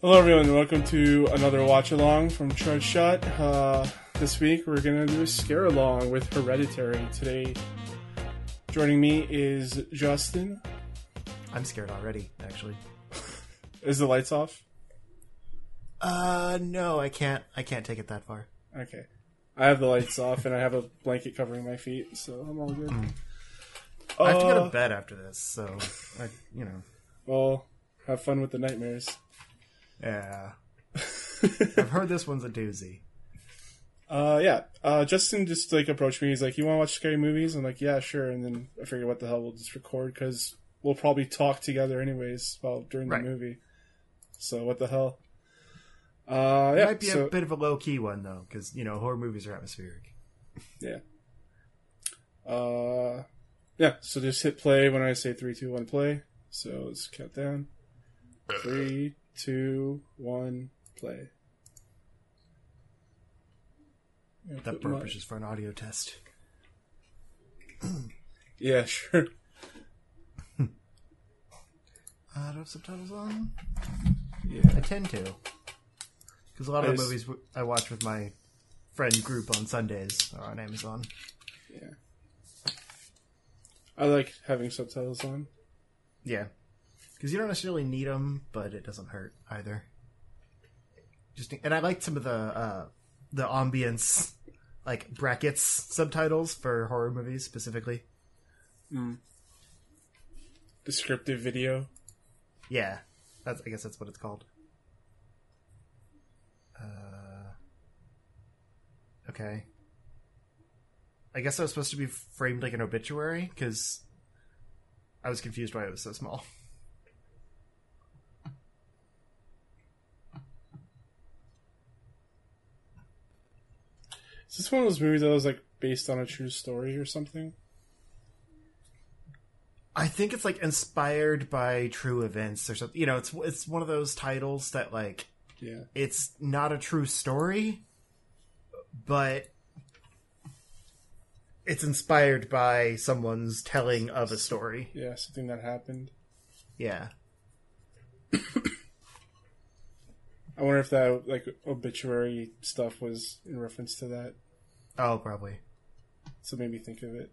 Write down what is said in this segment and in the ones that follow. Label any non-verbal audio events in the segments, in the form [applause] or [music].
Hello, everyone. Welcome to another watch along from Charge Shot. Uh, this week, we're going to do a scare along with Hereditary. Today, joining me is Justin. I'm scared already, actually. [laughs] Is the lights off? Uh, no, I can't. I can't take it that far. Okay. I have the lights off and I have a blanket covering my feet, so I'm all good. I have to go Uh, to bed after this, so I, you know, [laughs] Well, have fun with the nightmares. Yeah. I've heard this one's a doozy. Uh, yeah. Uh, Justin just like approached me. He's like, "You want to watch scary movies?" I'm like, "Yeah, sure." And then I figured, what the hell, we'll just record because we'll probably talk together anyways while during the Right. movie. So what the hell? Uh, It might be so, a bit of a low key one though, because you know horror movies are atmospheric. yeah. Uh, yeah. So just hit play when I say three, two, one, play. So let's count down. Three, two, one, play. That put burp my- is just for an audio test. [clears throat] Yeah, sure. Uh, do I have subtitles on? Yeah. I tend to, because a lot of the Nice. movies I watch with my friend group on Sundays are on Amazon. Yeah. I like having subtitles on. Yeah, because you don't necessarily need them, but it doesn't hurt either. Just and I like some of the uh, the ambience, like brackets subtitles for horror movies specifically. Descriptive video. Yeah, that's I guess that's what it's called. Uh, okay. I guess I was supposed to be framed like an obituary because I was confused why it was so small. [laughs] Is this one of those movies that was like based on a true story or something? I think it's like inspired by true events or something. You know, it's it's one of those titles that like Yeah. it's not a true story, but it's inspired by someone's telling of a story. Yeah, something that happened. Yeah. [coughs] I wonder if that like obituary stuff was in reference to that. Oh, probably. So it made me think of it.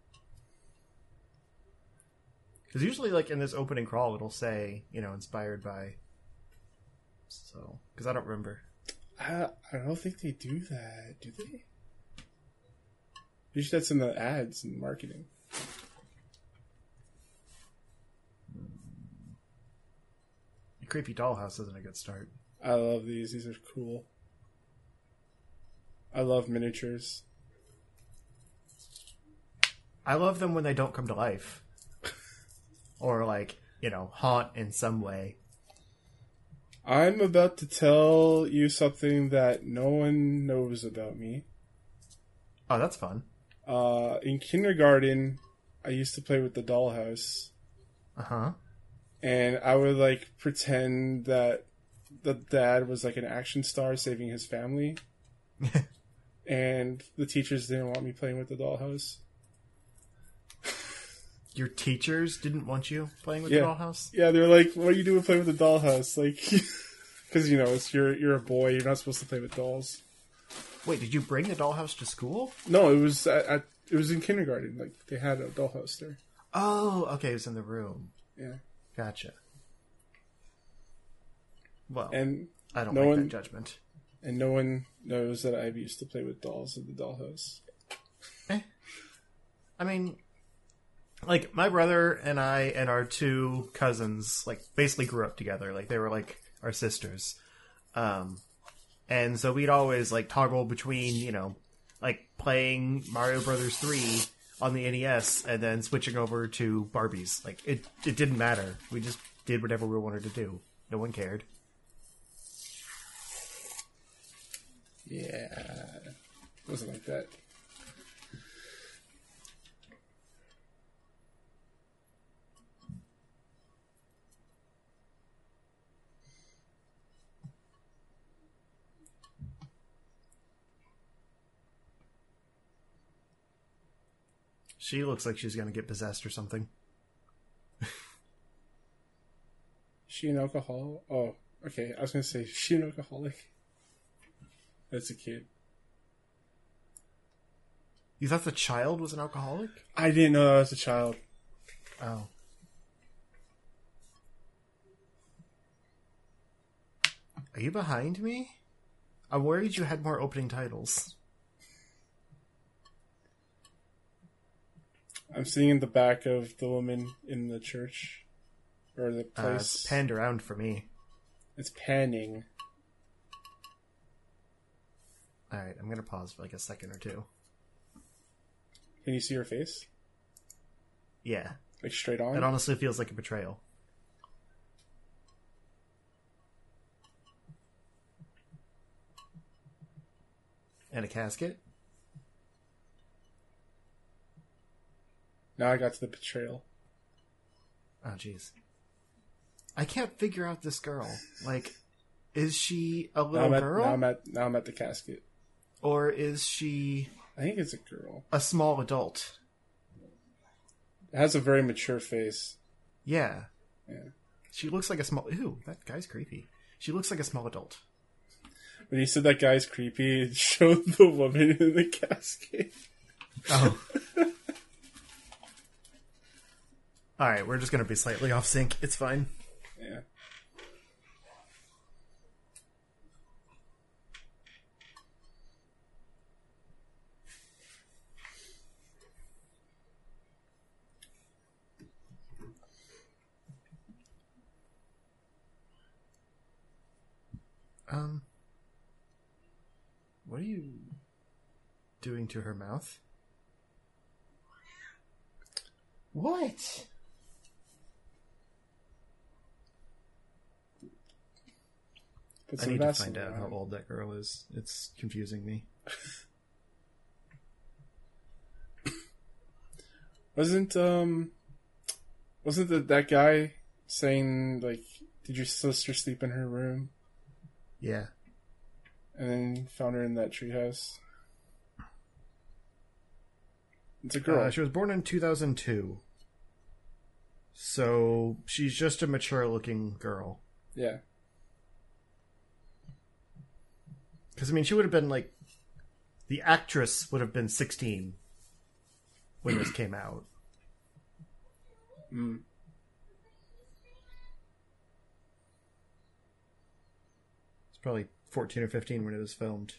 Because usually, like in this opening crawl, it'll say, you know, inspired by. So, because I don't remember. I, I don't think they do that, do they? Usually that's in the ads and marketing. A Creepy Dollhouse isn't a good start. I love these. These are cool. I love miniatures. I love them when they don't come to life, or like you know, haunt in some way. I'm about to tell you something that no one knows about me. Oh, that's fun. Uh, in kindergarten, I used to play with the dollhouse, Uh huh. and I would like pretend that the dad was like an action star saving his family, [laughs] and the teachers didn't want me playing with the dollhouse. Your teachers didn't want you playing with Yeah. the dollhouse. Yeah, they're like, "What are you doing playing with the dollhouse?" Like, [laughs] because you know, it's you're you're a boy, you're not supposed to play with dolls. Wait, did you bring the dollhouse to school? No, it was at, at it was in kindergarten. Like they had a dollhouse there. Oh, okay, it was in the room. Yeah, Gotcha. Well, and I don't no like one- that judgment. and no one knows that I've used to play with dolls in the dollhouse. Eh. I mean, like my brother and I and our two cousins like basically grew up together. Like they were like our sisters. Um and so we'd always like toggle between, you know, like playing Mario Brothers 3 on the NES and then switching over to Barbies. Like it it didn't matter. We just did whatever we wanted to do. No one cared. Yeah, it wasn't like that. She looks like she's going to get possessed or something. She an alcohol? Oh, Okay, I was gonna say, she an alcoholic? That's a kid. You thought the child was an alcoholic? I didn't know that was a child. Oh. Are you behind me? I'm worried you had more opening titles. I'm seeing in the back of the woman in the church or the Uh, place. it's panned around for me. it's panning. Alright, I'm gonna pause for like a second or two. Can you see her face? Yeah. Like straight on. It honestly feels like a betrayal. And a casket? Now I got to the betrayal. Oh, jeez. I can't figure out this girl. Like, is she a little I'm, at, girl? now I'm at now I'm at the casket. or is she I think it's a girl. a small adult? It has a very mature face. Yeah. Yeah. She looks like a small. Ew, that guy's creepy. She looks like a small adult. When you said that guy's creepy, it [laughs] showed the woman in the casket. Oh. [laughs] All right, we're just gonna be slightly off sync. It's fine. Yeah. Um, what are you doing to her mouth? What? I need to find out how old that girl is. It's confusing me. [coughs] Wasn't um wasn't the, that guy saying like did your sister sleep in her room Yeah. and then found her in that treehouse? It's a girl. Uh, she was born in 2002. So she's just a mature looking girl. yeah. Because, I mean, she would have been like. The actress would have been 16 when this came out. Mm. It's probably 14 or 15 when it was filmed.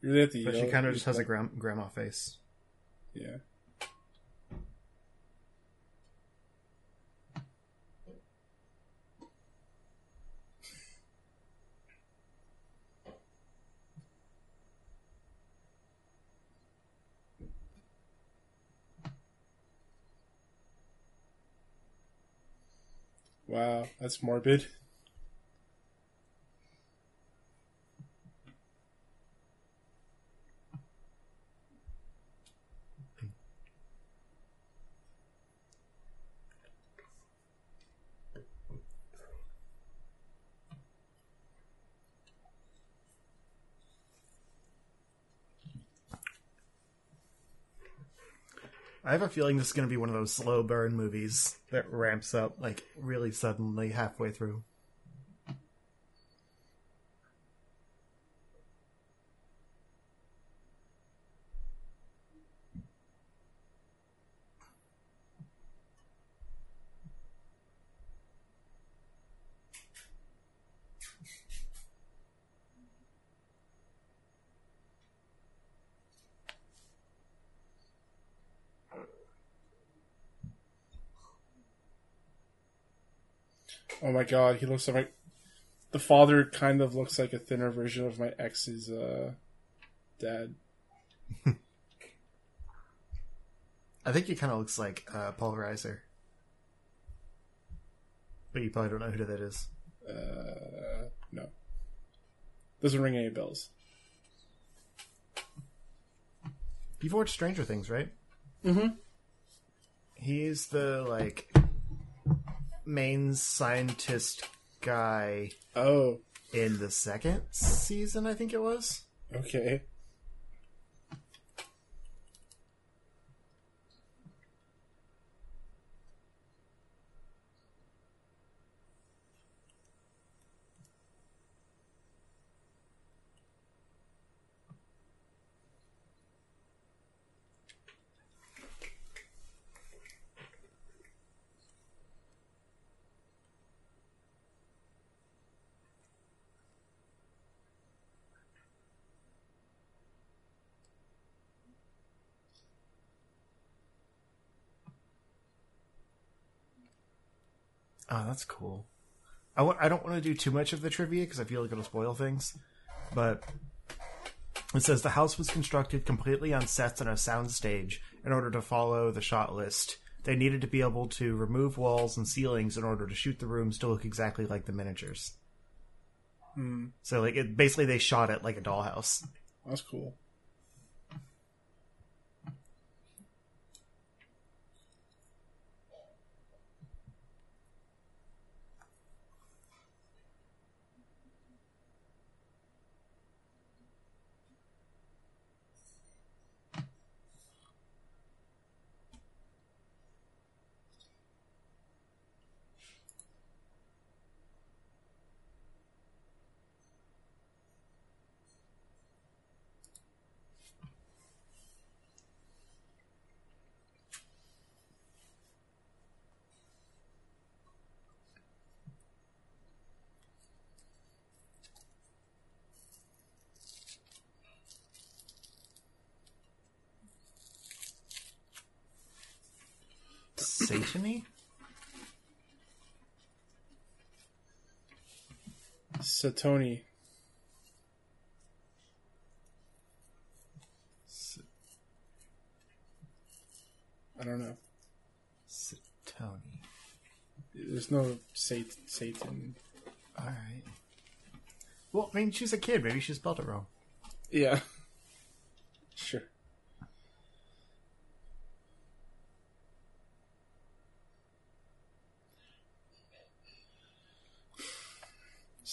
Really But she kind of just has a grandma face. Yeah. Wow, that's morbid. Have a feeling this is going to be one of those slow burn movies that ramps up like really suddenly halfway through. My god, he looks like my. The father kind of looks like a thinner version of my ex's uh, dad. [laughs] I think he kind of looks like uh, Paul Reiser. But you probably don't know who that is. Uh, no. Doesn't ring any bells. You've watched Stranger Things, right? Mm-hmm. He's the like main scientist guy Oh, in the second season, I think it was. okay. Oh, that's cool. I w- I don't want to do too much of the trivia because I feel like it'll spoil things. But it says the house was constructed completely on sets and a sound stage in order to follow the shot list. They needed to be able to remove walls and ceilings in order to shoot the rooms to look exactly like the miniatures. Hmm. So, like, it, basically, they shot it like a dollhouse. That's cool. Satany? Satoni. I don't know. Satoni. There's no Sat- Satan. All right. Well, I mean, she's a kid. Maybe she spelled it wrong. Yeah. Sure.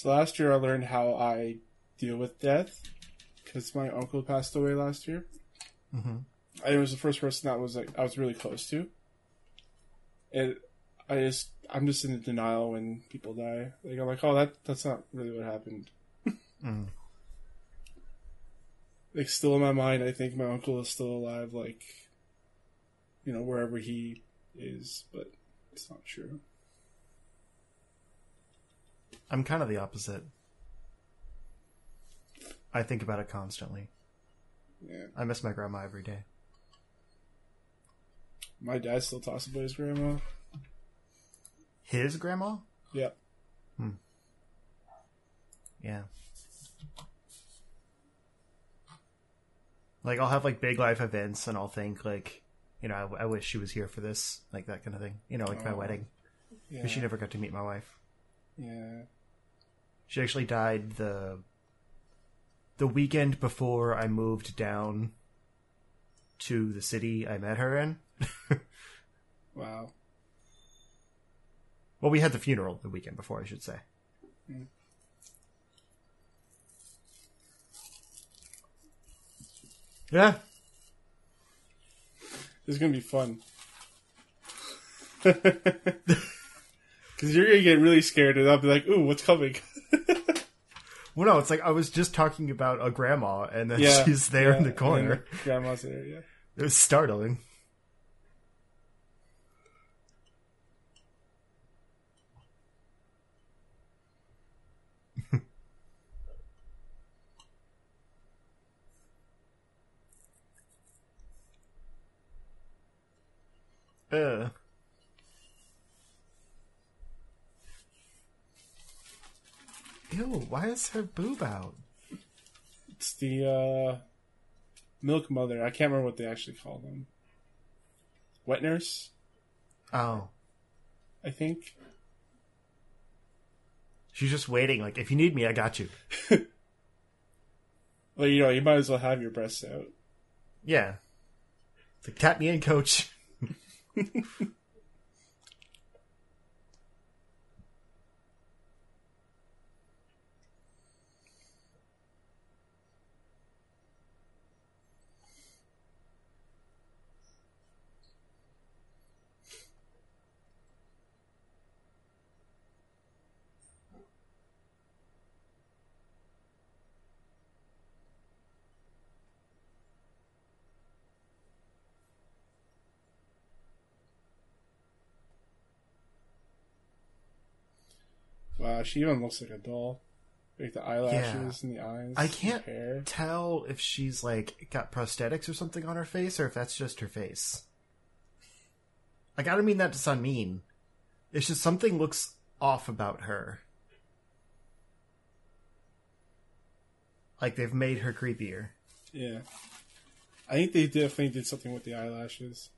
So last year I learned how I deal with death because my uncle passed away last year. Mm-hmm. I was the first person that was like I was really close to. And I just I'm just in denial when people die. Like I'm like, oh that that's not really what happened. [laughs] Mm. Like still in my mind, I think my uncle is still alive. Like, you know, wherever he is, but it's not true. I'm kind of the opposite. I think about it constantly. Yeah, I miss my grandma every day. my dad still talks about his grandma. His grandma? Yeah, hmm. Yeah. Like I'll have like big life events, and I'll think like, you know, I, I wish she was here for this, like that kind of thing. You know, like my Oh. wedding, yeah, but she never got to meet my wife. yeah. She actually died the the weekend before I moved down to the city I met her in. [laughs] Wow. Well, we had the funeral the weekend before, I should say. Mm. Yeah. This is gonna be fun. [laughs] Because you're gonna get really scared, and I'll be like, "Ooh, what's coming?" Well, no, it's like I was just talking about a grandma, and then yeah, she's there in the corner. yeah. Grandma's there. Yeah. [laughs] It was startling. [laughs] uh. Ew, why is her boob out? It's the uh, milk mother. I can't remember what they actually call them. Wet nurse, Oh. I think. She's just waiting, like, if you need me, I got you. [laughs] Well, you know, you might as well have your breasts out. Yeah. It's like, tap me in, coach. [laughs] She even looks like a doll. Like the eyelashes and the eyes. I can't tell if she's, like, got prosthetics or something on her face, or if that's just her face. Like, I don't mean that to sound mean, It's just something looks off about her. Like they've made her creepier. Yeah. I think they definitely did something with the eyelashes.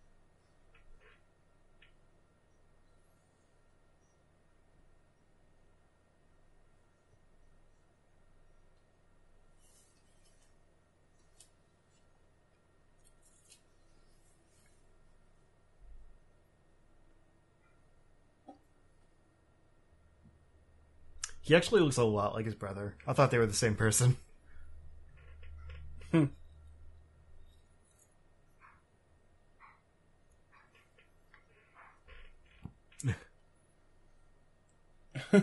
He actually looks a lot like his brother. I thought they were the same person. Hmm.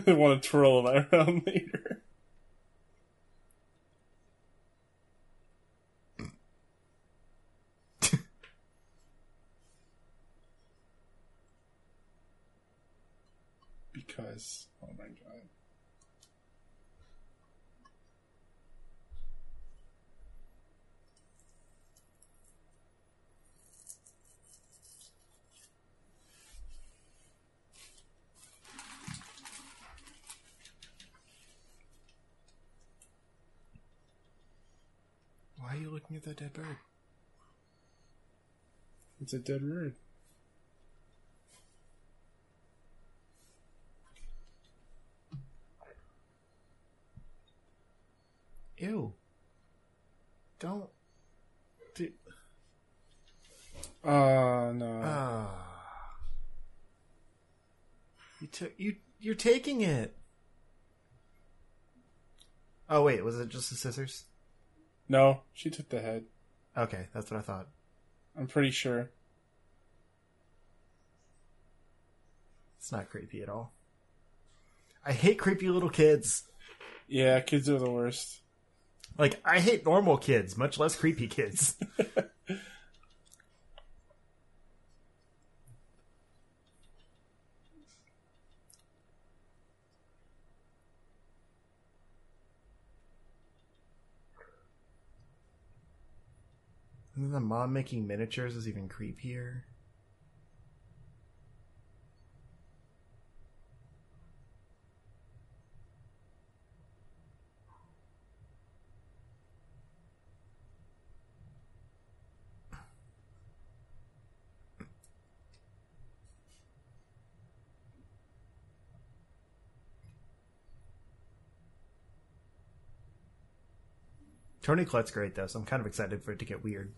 I want to twirl them around [laughs] later. because, oh my god. Why are you looking at that dead bird? It's a dead bird. Ew. Don't. Do, Oh no. ah. You took you. You're taking it. Oh wait, was it just the scissors? No, she took the head. Okay, that's what I thought. I'm pretty sure. It's not creepy at all. I hate creepy little kids. Yeah, kids are the worst. Like I hate normal kids, much less creepy kids. [laughs] the mom making miniatures is even creepier. Toni Collette's great though, so I'm kind of excited for it to get weird.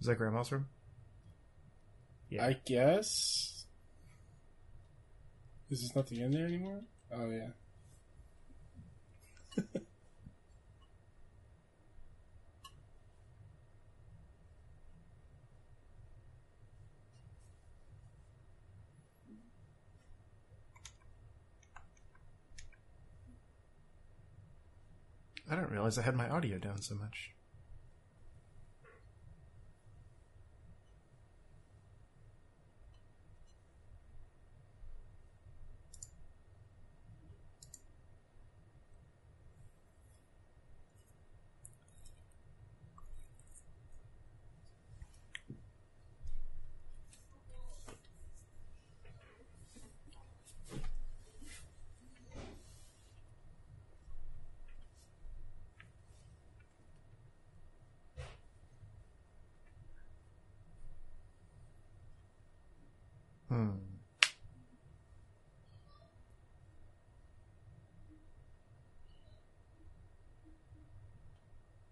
Is that Grandma's room? Yeah. I guess. Is there nothing in there anymore? Oh yeah. I didn't realize I had my audio down so much.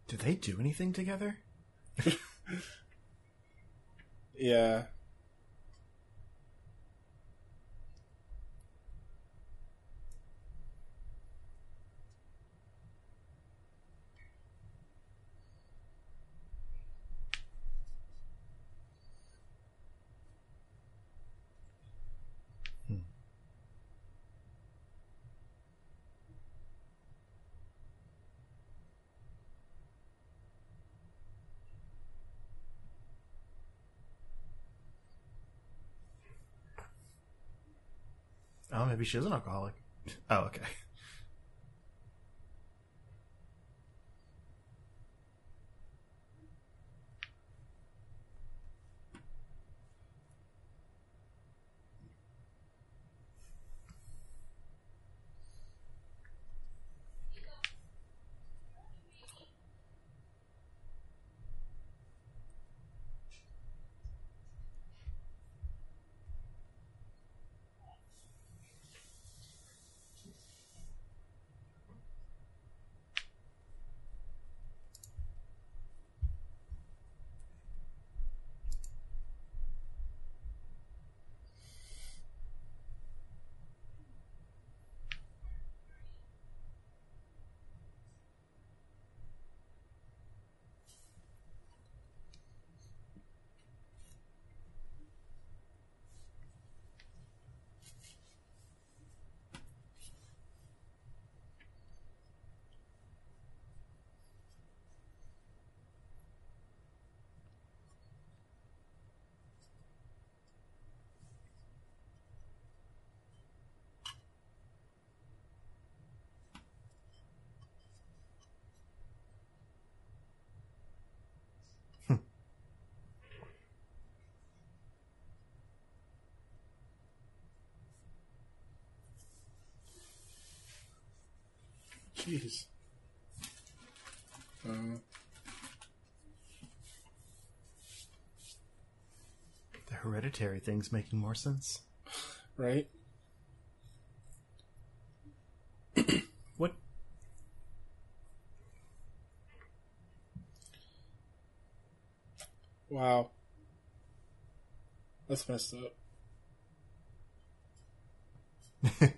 Do they do anything together? [laughs] Yeah. Maybe she is an alcoholic. Oh, okay. Jeez. Uh, The hereditary thing's making more sense. right? [coughs] What? Wow. That's messed up. [laughs]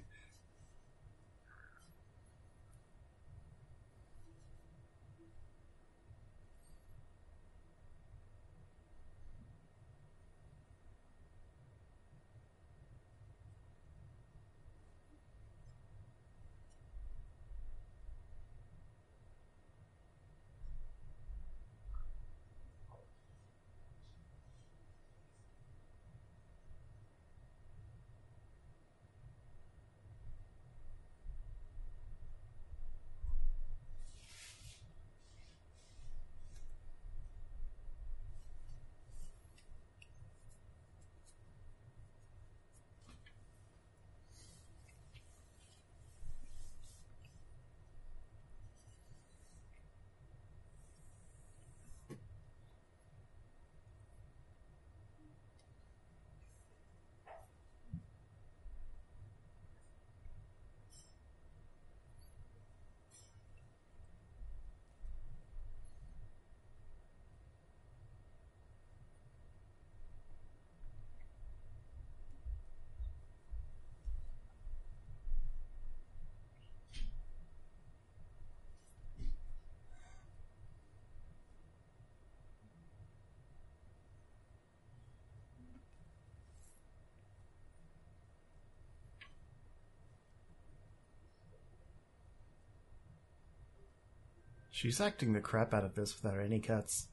She's acting the crap out of this without any cuts.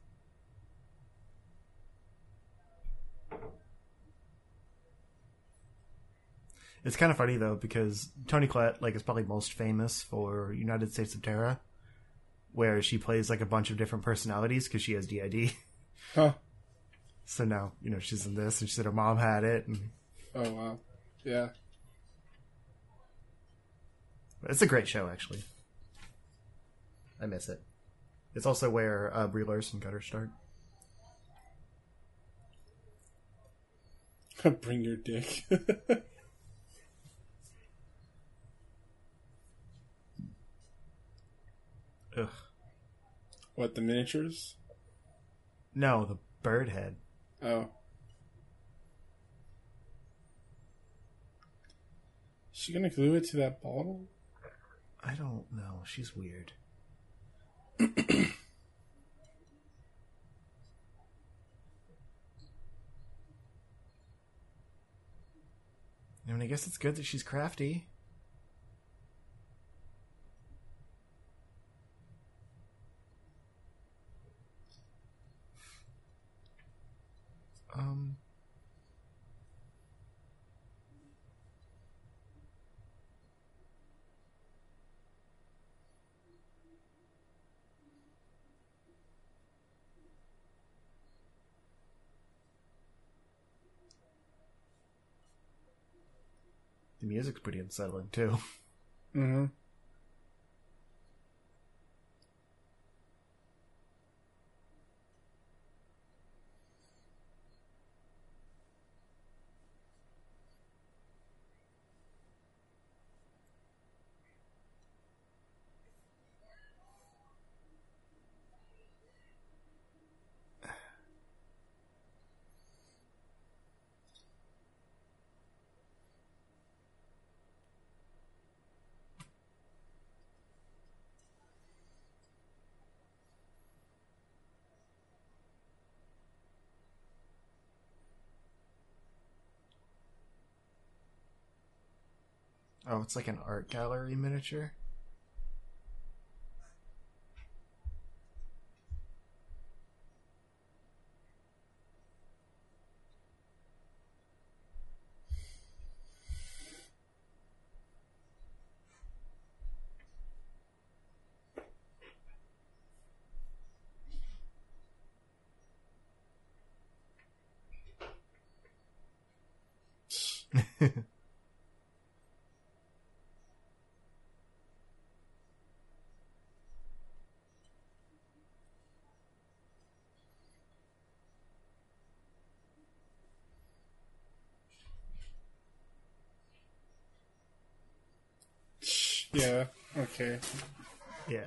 It's kind of funny though because Toni Collette like is probably most famous for United States of Tara, where she plays like a bunch of different personalities because she has DID. Huh. So now you know she's in this, and she said her mom had it, and Oh, wow. Yeah. it's a great show actually. I miss it. It's also where uh, Brie Larson got her start. [laughs] Bring your dick. [laughs] Ugh. what, the miniatures? No, the bird head. Oh. Is she gonna glue it to that bottle? I don't know. She's weird. I mean, I guess it's good that she's crafty. Um. Music's pretty unsettling too. Mm-hmm. Oh, it's like an art gallery miniature. Yeah. Okay. Yeah.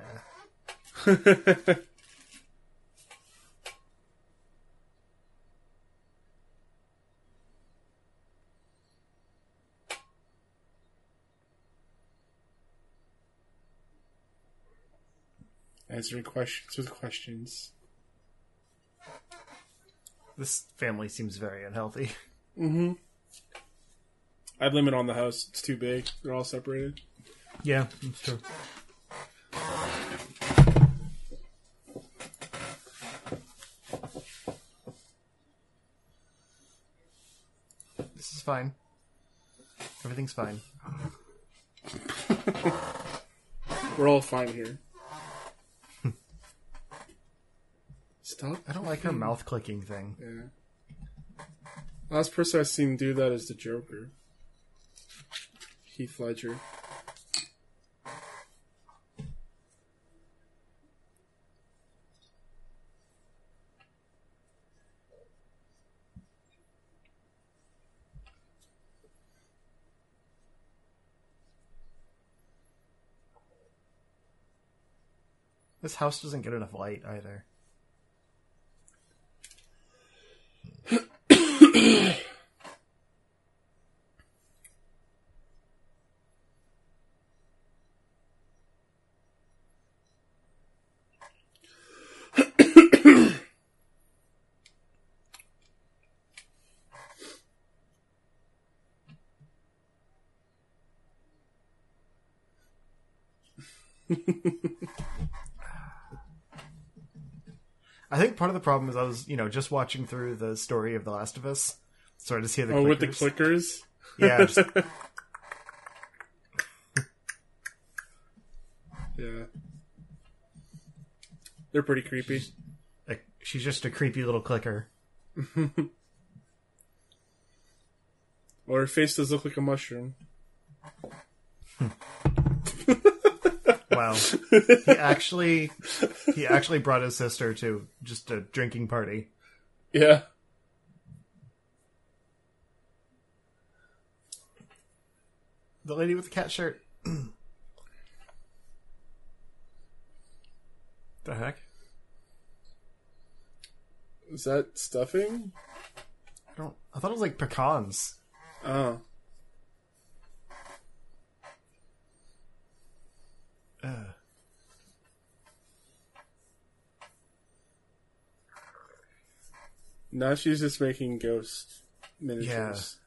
Answering questions with questions. This family seems very unhealthy. Mm-hmm. I'd limit on the house. It's too big. They're all separated. Yeah, that's true. This is fine. Everything's fine. [laughs] We're all fine here. [laughs] Stop. I don't like her [laughs] mouth clicking thing. Yeah. Last person I've seen do that is the Joker. Heath Ledger. This house doesn't get enough light either. [laughs] I think part of the problem is I was, you know, just watching through the story of The Last of Us. So I just hear the Oh, with the clickers. clickers? Yeah, just- [laughs] Yeah. They're pretty creepy. like, she's just a creepy little clicker. [laughs] Well, her face does look like a mushroom. [laughs] Wow. [laughs] he actually he actually brought his sister to just a drinking party. Yeah. The lady with the cat shirt. [clears throat] the heck? Is that stuffing? I don't I thought it was like pecans. Oh. Ugh. Now she's just making ghost miniatures.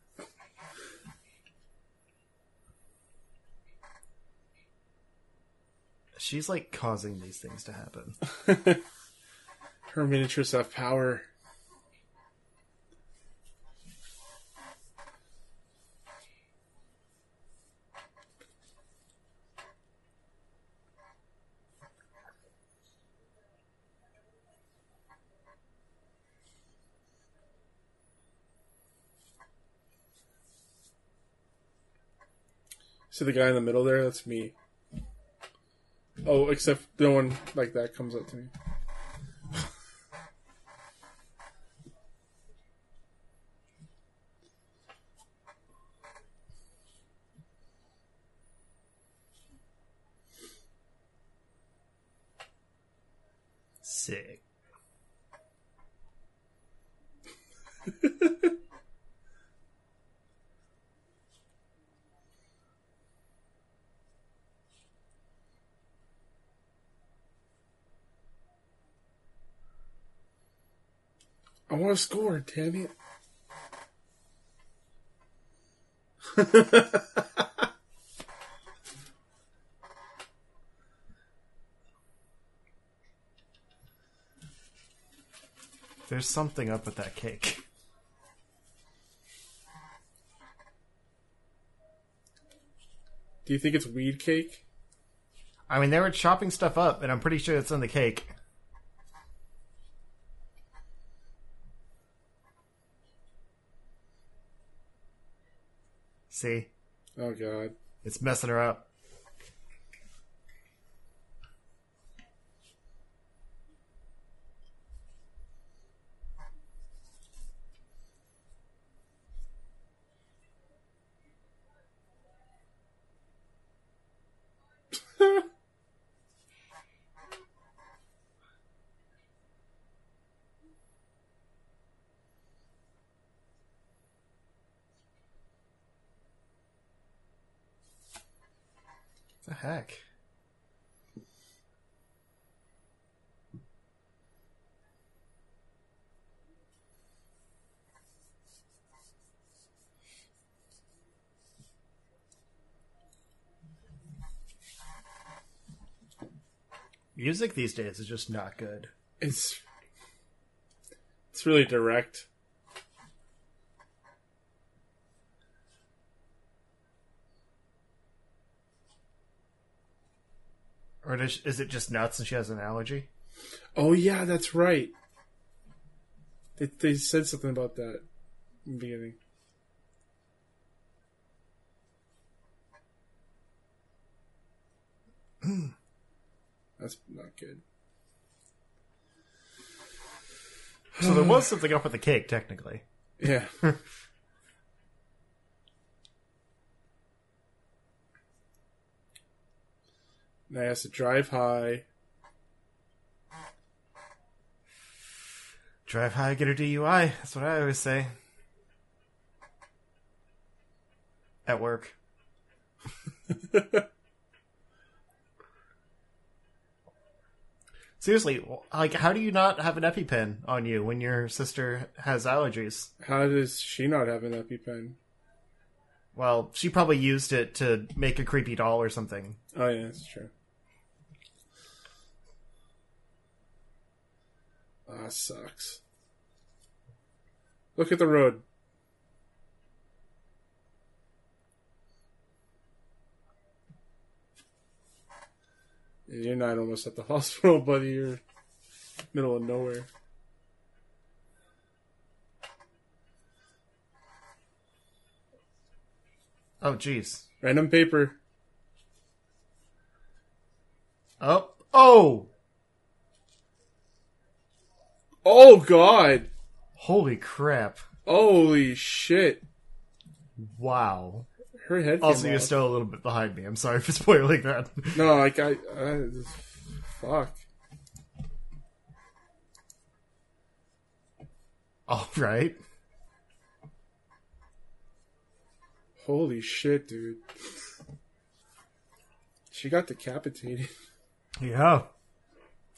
She's like causing these things to happen. [laughs] Her miniatures have power. See the guy in the middle there? That's me. Oh, except no one like that comes up to me. Sick. I want to score, damn it. [laughs] There's something up with that cake. Do you think it's weed cake? I mean, they were chopping stuff up, and I'm pretty sure it's in the cake. See? Oh god. It's messing her up. the heck? Music these days is just not good. It's it's really direct. Or does, is it just nuts and she has an allergy? Oh yeah, that's right. They they said something about that in the beginning. [clears throat] That's not good. So there was something up with the cake, technically. Yeah. [laughs] now he has to drive high. Drive high, get a DUI. That's what I always say. At work. [laughs] Seriously, like, how do you not have an EpiPen on you when your sister has allergies? How does she not have an EpiPen? Well, she probably used it to make a creepy doll or something. Oh yeah, that's true. Ah, sucks. Look at the road. You're not almost at the [laughs] hospital, buddy. You're middle of nowhere. Oh, jeez. Random paper. Oh, oh! Oh God! Holy crap! Holy shit! Wow. Her head. Also, you're off. still a little bit behind me. I'm sorry [laughs] for spoiling that. No, like I, I fuck. All right. Holy shit, dude. She got decapitated. [laughs] Yeah.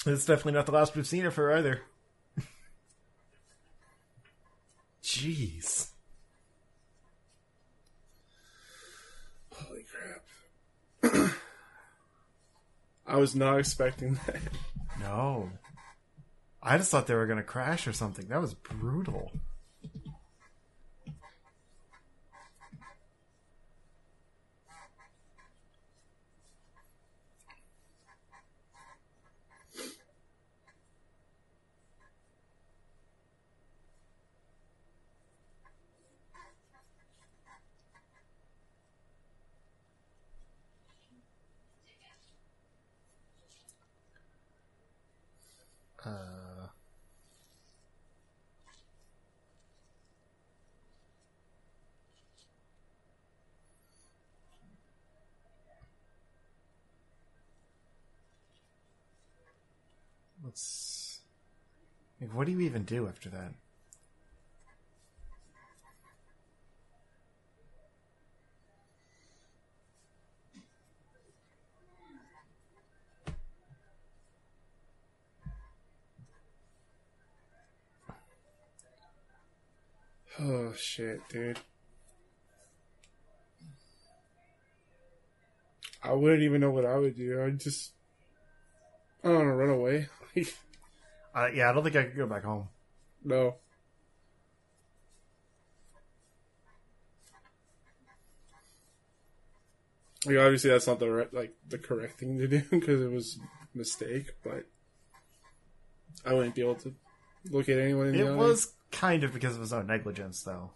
It's definitely not the last we've seen of her either. Jeez. Holy crap. [clears throat] I was not expecting that. No. I just thought they were going to crash or something. That was brutal. Uh, let's. like, what do you even do after that? Shit, dude. I wouldn't even know what I would do. I'd just I don't want to run away. [laughs] Uh, yeah, I don't think I could go back home. no. Like obviously that's not the right, like the correct thing to do [laughs] because it was a mistake, but I wouldn't be able to look at anyone in the It was kind of because of his own negligence, though.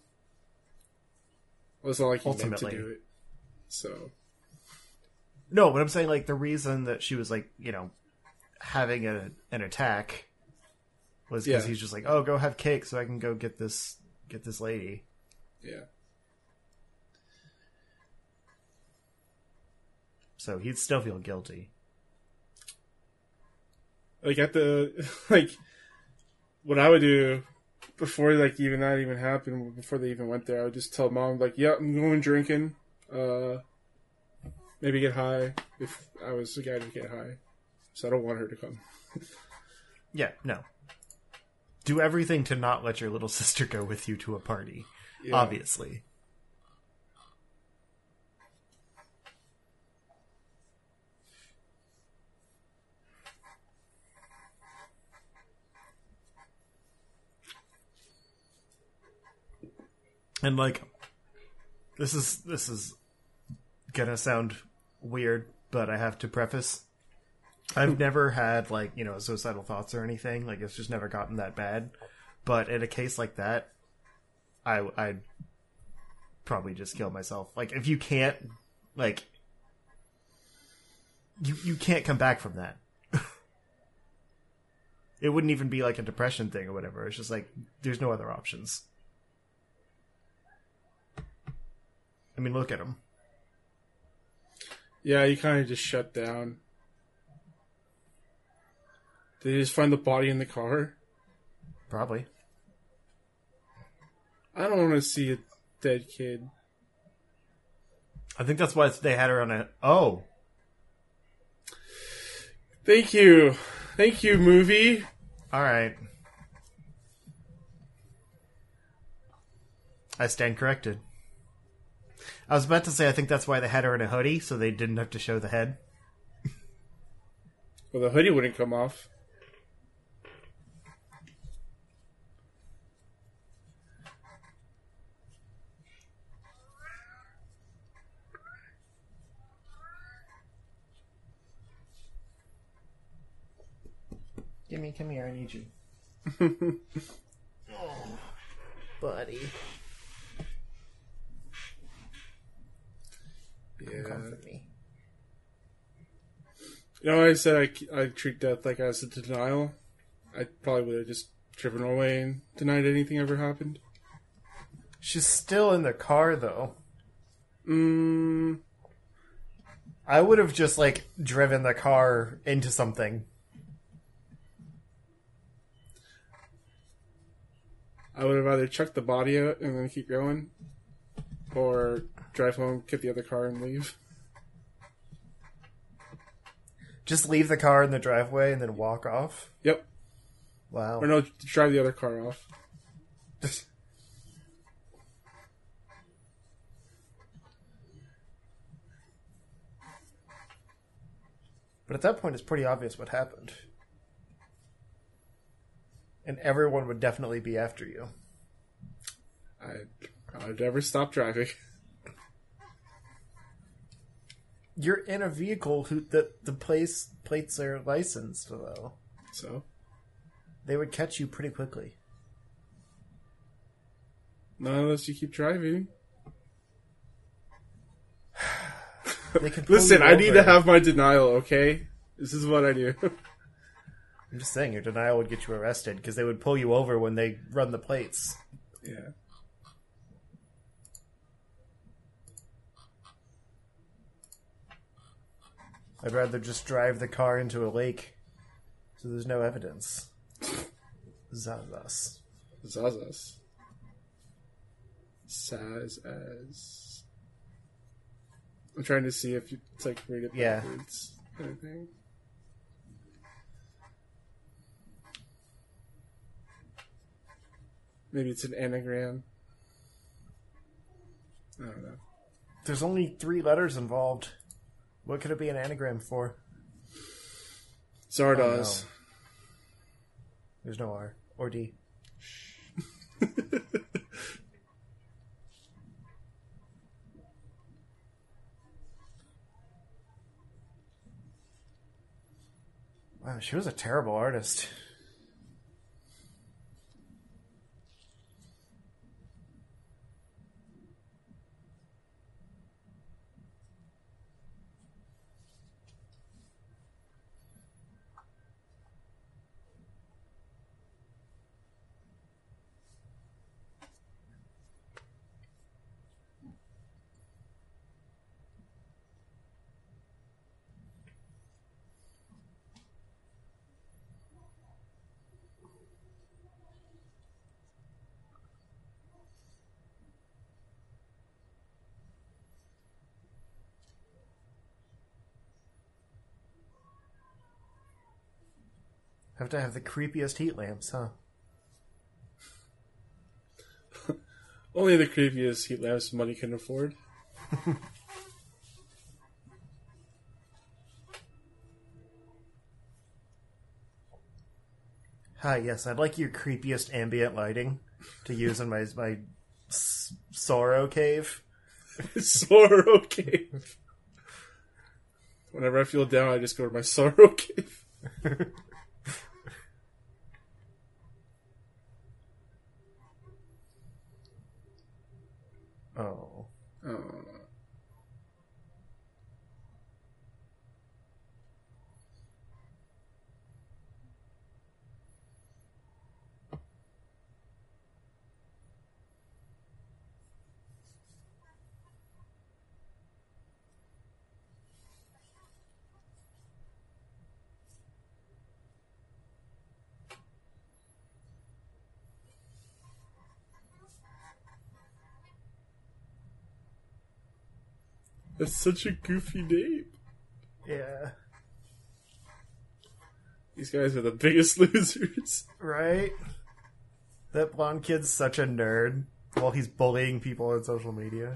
Well, it's not like he meant to do it. So No, but I'm saying like the reason that she was like you know having a, an attack was because Yeah. he's just like, oh, go have cake so I can go get this get this lady. yeah, So he'd still feel guilty. like at the [laughs] like what I would do before like even that even happened before they even went there I would just tell mom like yeah I'm going drinking uh maybe get high if I was the guy to get high so I don't want her to come [laughs] Yeah, no. Do everything to not let your little [laughs] sister go with you to a party. yeah. Obviously. And like this is this is gonna sound weird, but I have to preface I've hmm. never had like you know suicidal thoughts or anything. Like it's just never gotten that bad. But in a case like that, I I'd probably just kill myself. Like if you can't like you you can't come back from that. [laughs] it wouldn't even be like a depression thing or whatever. It's just like there's no other options. I mean, look at him. yeah you kind of just shut down did you just find the body in the car Probably. I don't want to see a dead kid I think that's why they had her on a. Oh, thank you thank you movie all right. I stand corrected. I was about to say I think that's why they had her in a hoodie, so they didn't have to show the head. well the hoodie wouldn't come off Gimme, come here. I need you. [laughs] oh, buddy, yeah comfort me. You know, I said I I treat death like as a denial. I probably would have just driven away and denied anything ever happened. She's still in the car though. Mm, I would have just like driven the car into something. I would have either chucked the body out and then keep going, or drive home, get the other car, and leave. Just leave the car in the driveway and then walk off. Yep. Wow. Or no, drive the other car off. [laughs] But at that point, it's pretty obvious what happened. And everyone would definitely be after you. I I'd never stop driving. [laughs] You're in a vehicle who the the place plates are licensed though. So They would catch you pretty quickly. not unless you keep driving. [sighs] They could pull Listen, I need to have my denial. Okay, this is what I do. I'm just saying, your denial would get you arrested because they would pull you over when they run the plates. Yeah. I'd rather just drive the car into a lake so there's no evidence. Zazas. Zazas. Saz as. I'm trying to see if you it's like read it Yeah. backwards. Anything. Maybe it's an anagram. I don't know. There's only three letters involved. What could it be an anagram for? Zardoz. There's no R or D. [laughs] Wow, she was a terrible artist. Have to have the creepiest heat lamps, huh? [laughs] Only the creepiest heat lamps money can afford. [laughs] Hi, yes, I'd like your creepiest ambient lighting to use in my my s- sorrow cave. [laughs] Sorrow cave. Whenever I feel down, I just go to my sorrow cave. Oh. Oh. That's such a goofy name. Yeah. These guys are the biggest [laughs] losers. Right? That blonde kid's such a nerd while he's bullying people on social media.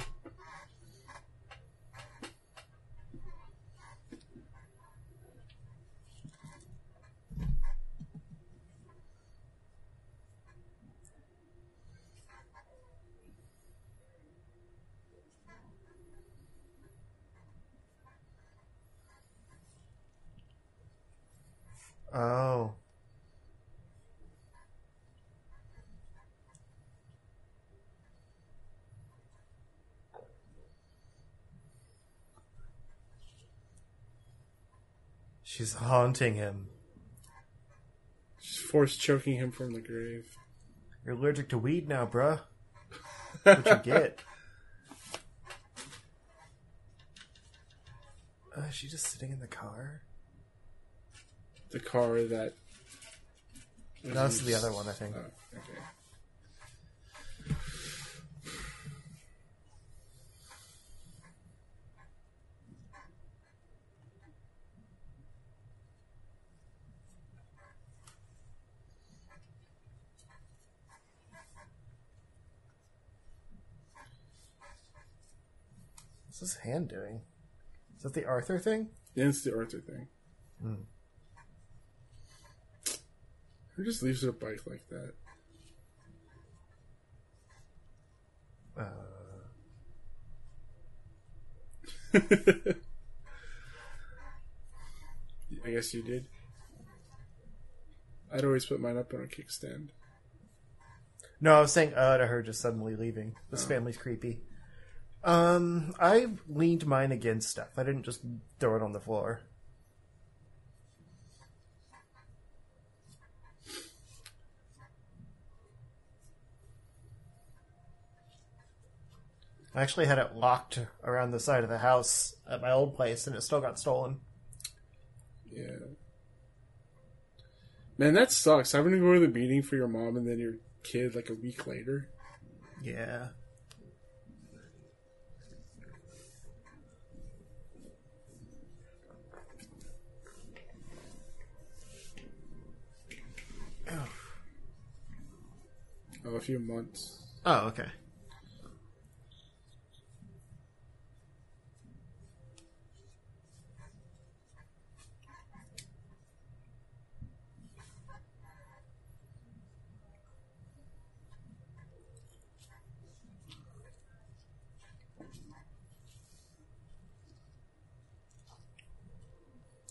Oh. She's haunting him. She's force choking him from the grave. You're allergic to weed now, bruh. What'd you get? [laughs] Uh, is she just sitting in the car? The car that. No, this is the other one, I think. Oh, okay. What's his hand doing? Is that the Arthur thing? Yeah, it's the Arthur thing. Hmm. Who just leaves a bike like that? Uh, [laughs] I guess you did. I'd always put mine up on a kickstand. no, I was saying uh to her just suddenly leaving. This family's creepy. Um, I leaned mine against stuff. I didn't just throw it on the floor. I actually had it locked around the side of the house at my old place, and it still got stolen. Yeah. Man, that sucks. Having to go to the meeting for your mom and then your kid like a week later. Yeah. Oh, a few months. Oh, okay.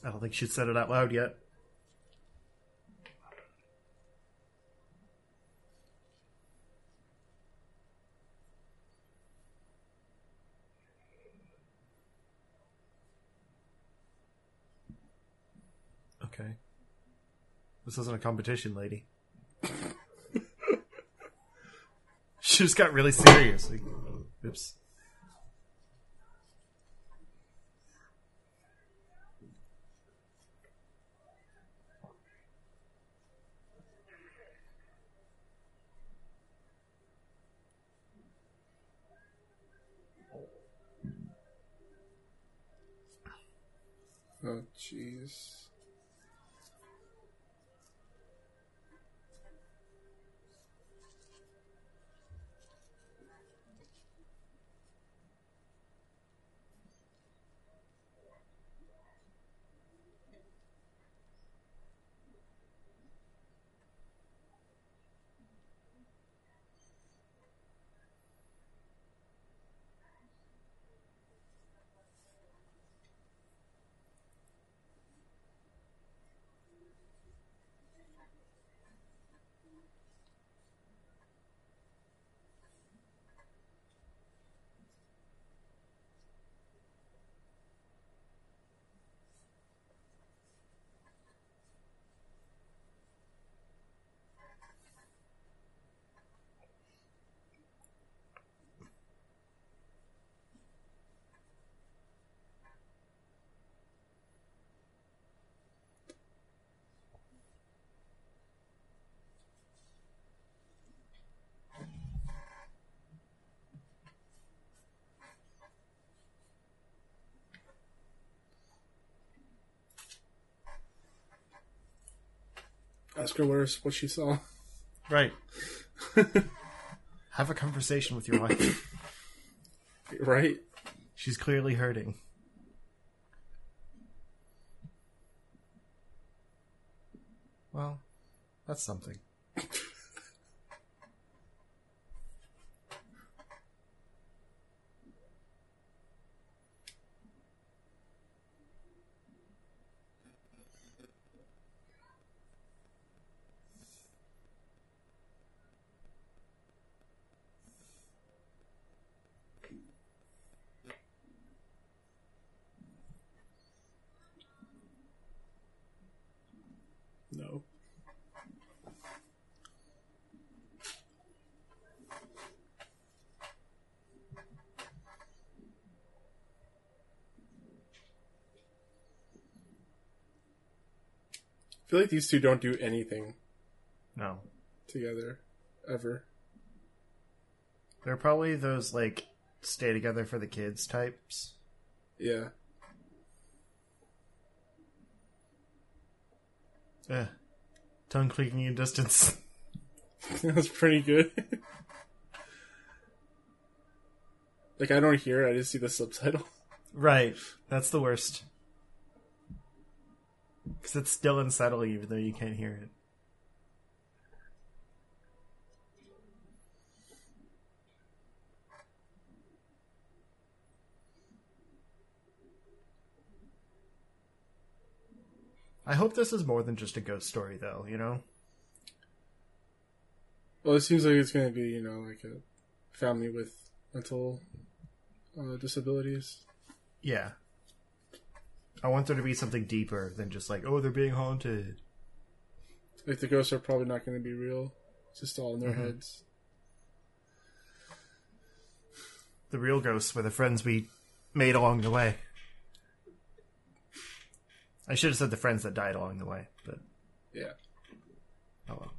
I don't think she'd said it out loud yet. Okay. This isn't a competition, lady. [laughs] she just got really serious. Like, oops. Oh, jeez. Ask her where, what she saw. Right. [laughs] Have a conversation with your wife. Right? She's clearly hurting. Well, that's something. No. I feel like these two don't do anything No. together ever. They're probably those, like, stay together for the kids types. Yeah. Eh. Tongue clicking in distance. [laughs] [laughs] that was pretty good. like I don't hear it, I just see the subtitle. right. That's the worst. Because it's still unsettling even though you can't hear it. I hope this is more than just a ghost story, though, you know? Well, it seems like it's gonna be, you know, like a family with mental uh, disabilities. Yeah. I want there to be something deeper than just like, oh, they're being haunted. Like the ghosts are probably not going to be real. It's just all in their Mhm. heads. the real ghosts were the friends we made along the way. I should have said the friends that died along the way, but Yeah. oh well.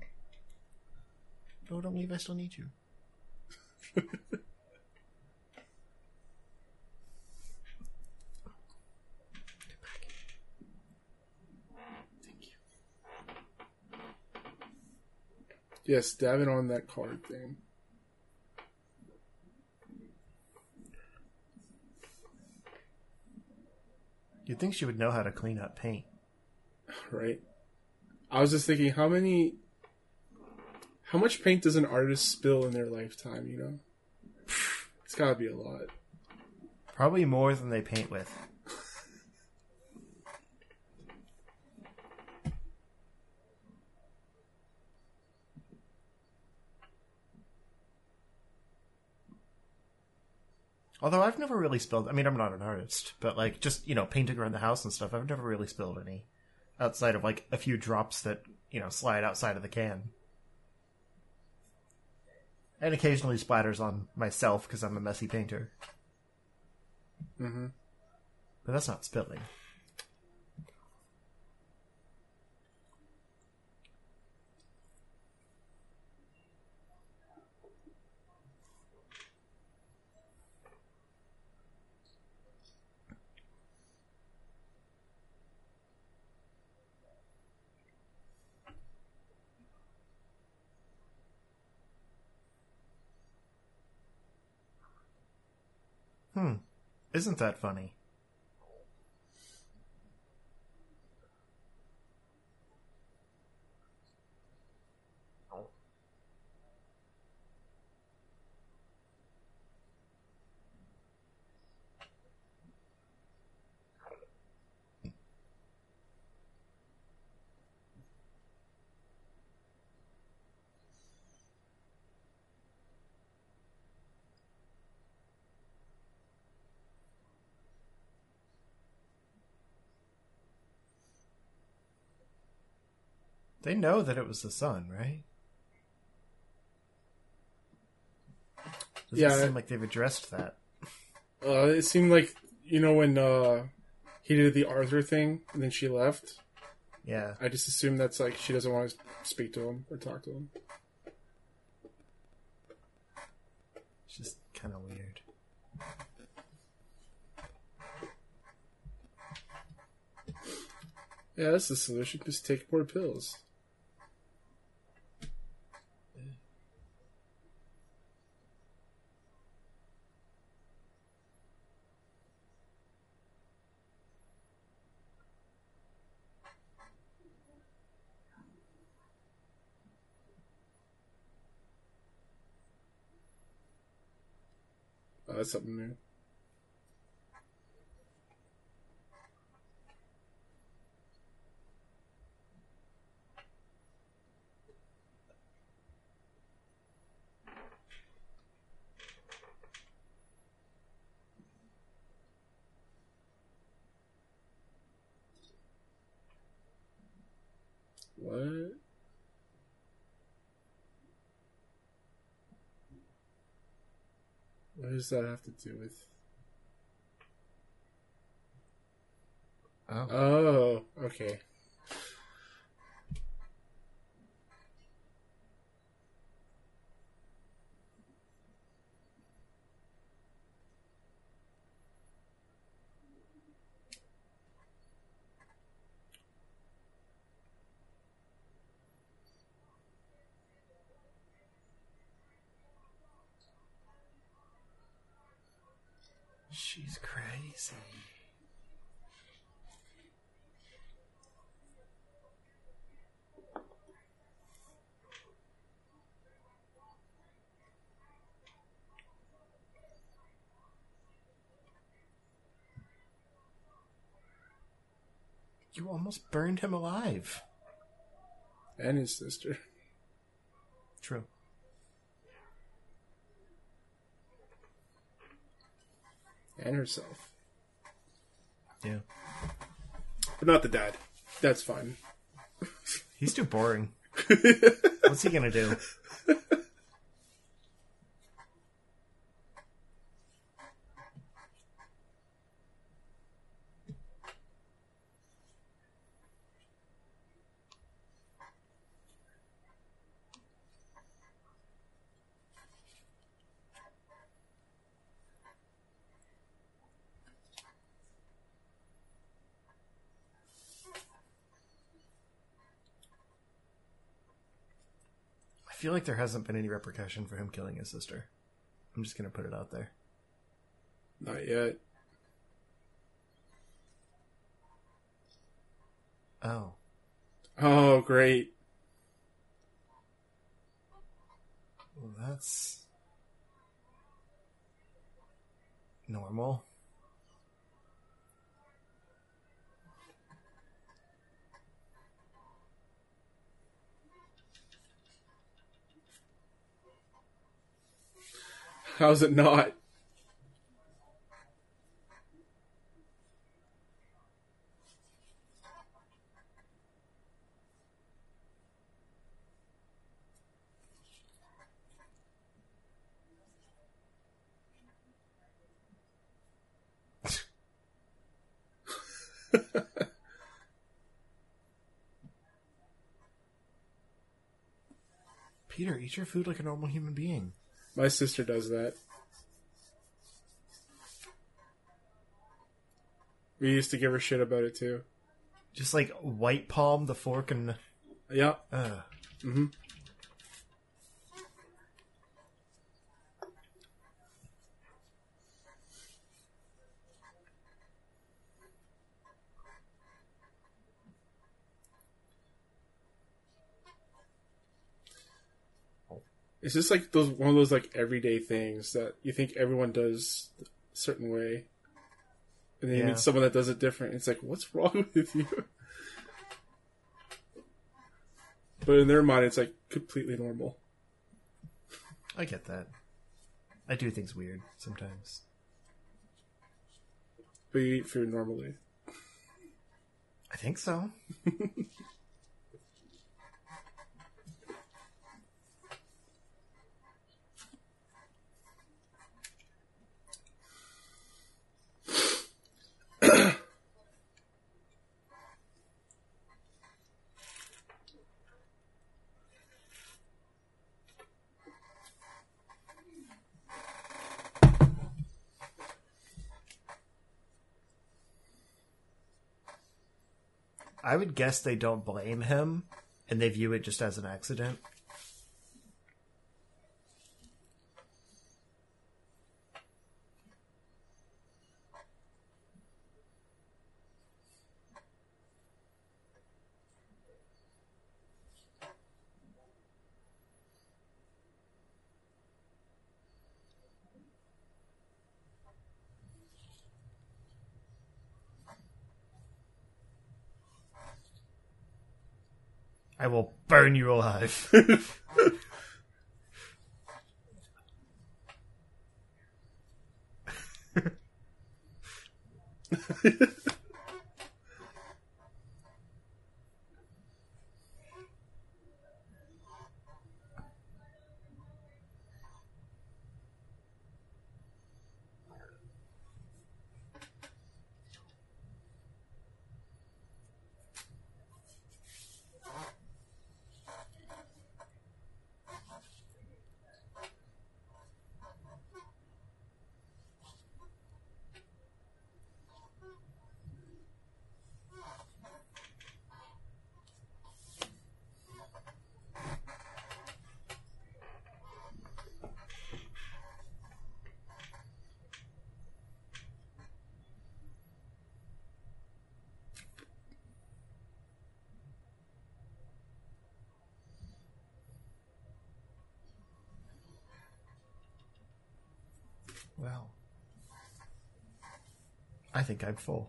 No, don't leave. I still need you. [laughs] Yes, dab it on that card thing. You'd think she would know how to clean up paint. Right. I was just thinking, how many, how much paint does an artist spill in their lifetime? You know, it's got to be a lot. Probably more than they paint with. Although I've never really spilled. I mean, I'm not an artist, but like just you know painting around the house and stuff. I've never really spilled any outside of like a few drops that you know slide outside of the can, and occasionally splatters on myself because I'm a messy painter. Mm-hmm. But that's not spilling. Hmm. Isn't that funny? They know that it was the son, right? Doesn't Yeah. seem like they've addressed that. Uh, it seemed like you know when uh, he did the Arthur thing and then she left. Yeah. I just assume that's like she doesn't want to speak to him or talk to him. It's just kind of weird. Yeah, that's the solution. Just take more pills. Oh, that's something new. What? What does that have to do with? Oh. Oh, okay. She's crazy. You almost burned him alive. And his sister. True. And herself. Yeah. But not the dad. That's fine. He's too boring. [laughs] What's he gonna do? Feel like there hasn't been any repercussion for him killing his sister. I'm just gonna put it out there. Not yet. Oh. Oh, great. Well, that's normal. How's it not? Peter, eat your food like a normal human being. My sister does that. We used to give her shit about it too. Just like white palm the fork and Yeah. uh hmm It's just like those one of those like everyday things that you think everyone does a certain way, and then you meet someone that does it different. It's like, what's [laughs] wrong with you? But in their mind, it's like completely normal. I get that. I do things weird sometimes. But you eat food normally. I think so. [laughs] I would guess they don't blame him and they view it just as an accident. I will burn you alive. [laughs] [laughs] well, I think I'm full.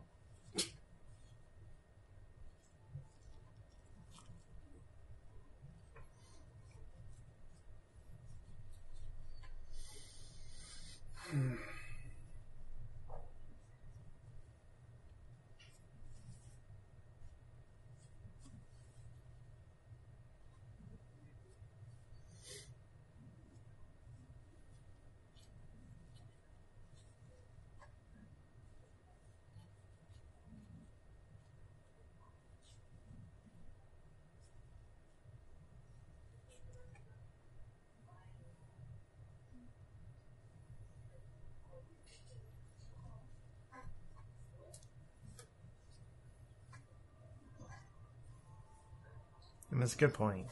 And that's a good point.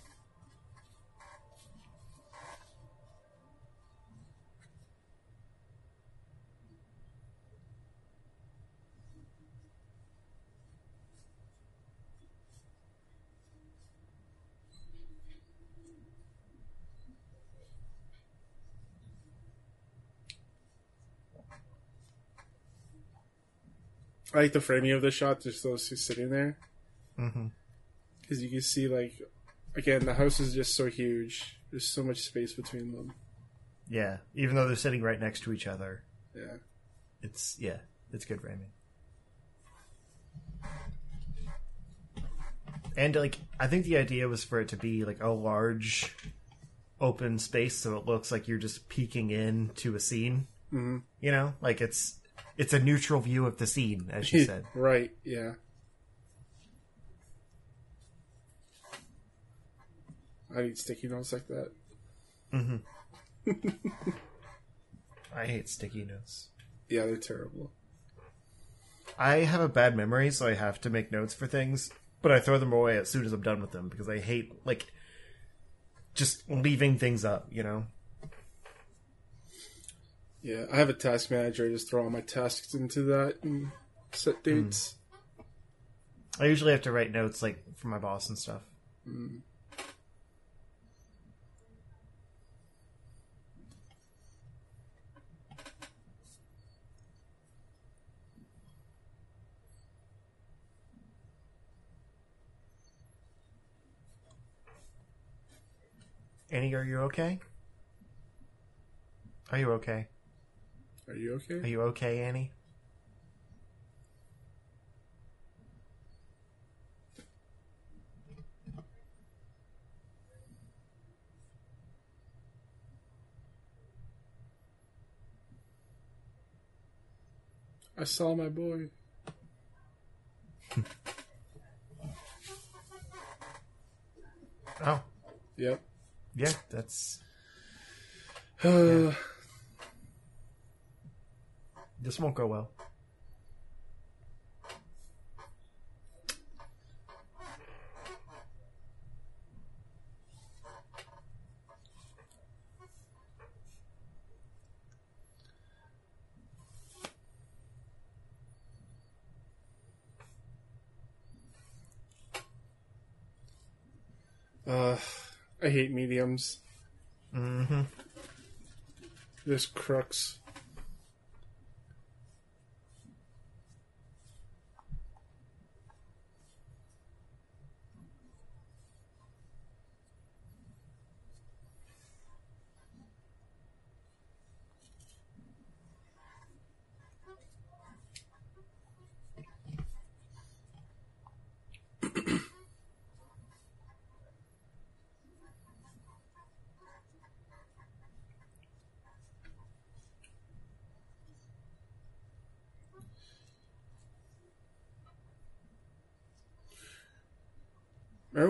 I like the framing of the shot, just those two sitting there. Mm-hmm because you can see like, again, the house is just so huge. There's so much space between them. Yeah, even though they're sitting right next to each other, Yeah, it's yeah, it's good framing. And like, I think the idea was for it to be like a large, open space, so it looks like you're just peeking in to a scene. hmm You know, like it's it's a neutral view of the scene, as you [laughs] said. right. Yeah. I need sticky notes like that. Mm-hmm. [laughs] I hate sticky notes. Yeah, they're terrible. I have a bad memory, so I have to make notes for things, but I throw them away as soon as I'm done with them because I hate like just leaving things up, you know. Yeah, I have a task manager. I just throw all my tasks into that and set hmm. dates. I usually have to write notes like for my boss and stuff. Hmm. Annie, are you okay? Are you okay? Are you okay? Are you okay, Annie? I saw my boy. [laughs] Oh, Yep. Yeah, that's [sighs] Uh, [sighs] this won't go well. uh, I hate mediums. Mm-hmm. There's crooks.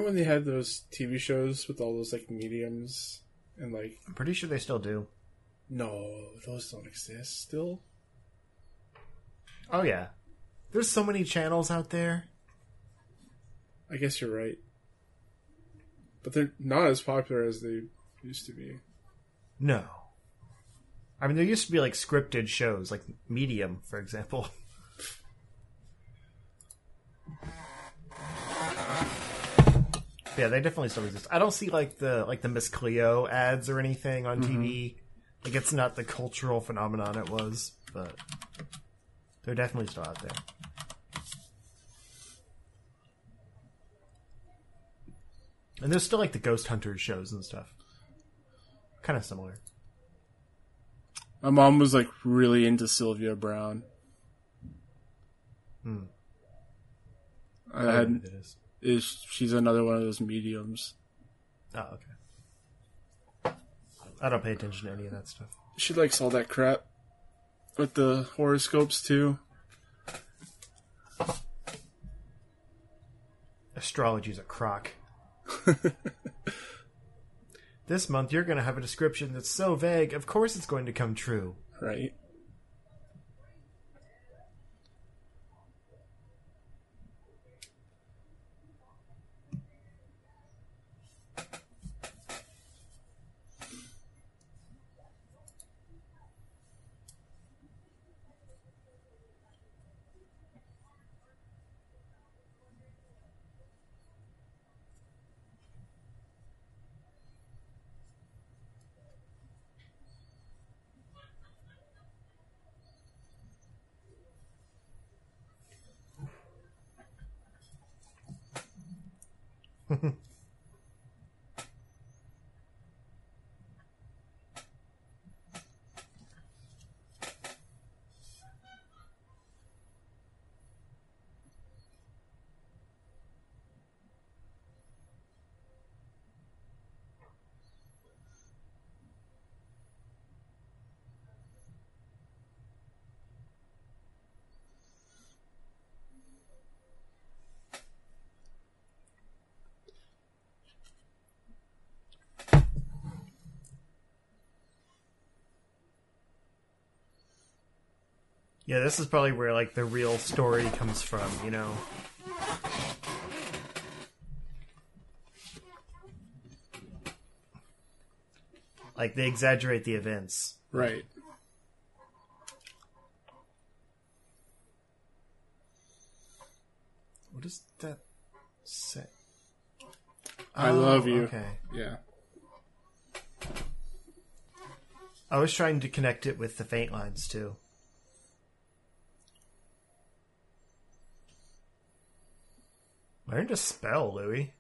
Remember when they had those TV shows with all those like mediums and like I'm pretty sure they still do. no, those don't exist still. Oh yeah, there's so many channels out there. I guess you're right. But they're not as popular as they used to be. No, I mean there used to be like scripted shows, like Medium, for example. [laughs] yeah, they definitely still exist. I don't see like the like the Miss Cleo ads or anything on TV. Like it's not the cultural phenomenon it was, but they're definitely still out there. And there's still like the Ghost Hunters shows and stuff. Kind of similar. My mom was like really into Sylvia Browne. Hmm. I I had is. she's another one of those mediums. Oh, okay. I don't pay attention to any of that stuff. She likes all that crap with the horoscopes too. Astrology's a crock. [laughs] this month you're going to have a description that's so vague, of course it's going to come true. Right. Yeah, this is probably where like the real story comes from, you know. Like they exaggerate the events. Right. What does that say? I Oh, love you. Oh, okay. Yeah. I was trying to connect it with the faint lines too. Learn to spell, Louis.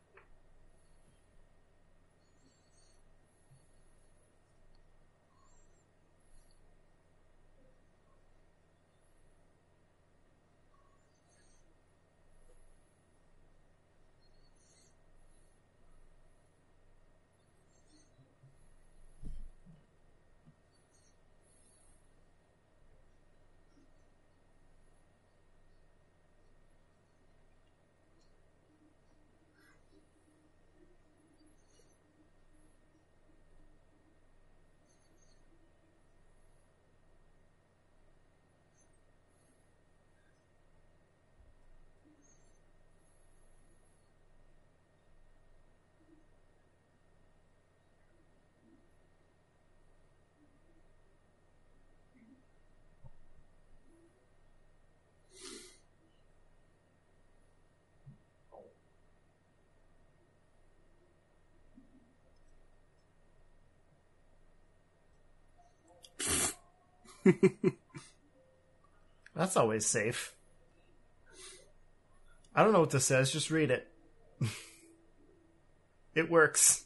[laughs] That's always safe. I don't know what this says, just read it. [laughs] it works.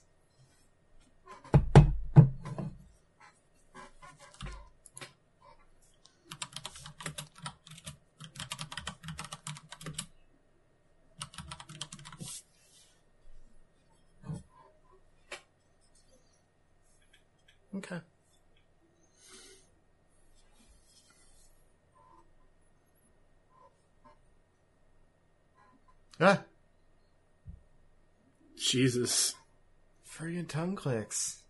Okay. Ah, Jesus. friggin' tongue clicks.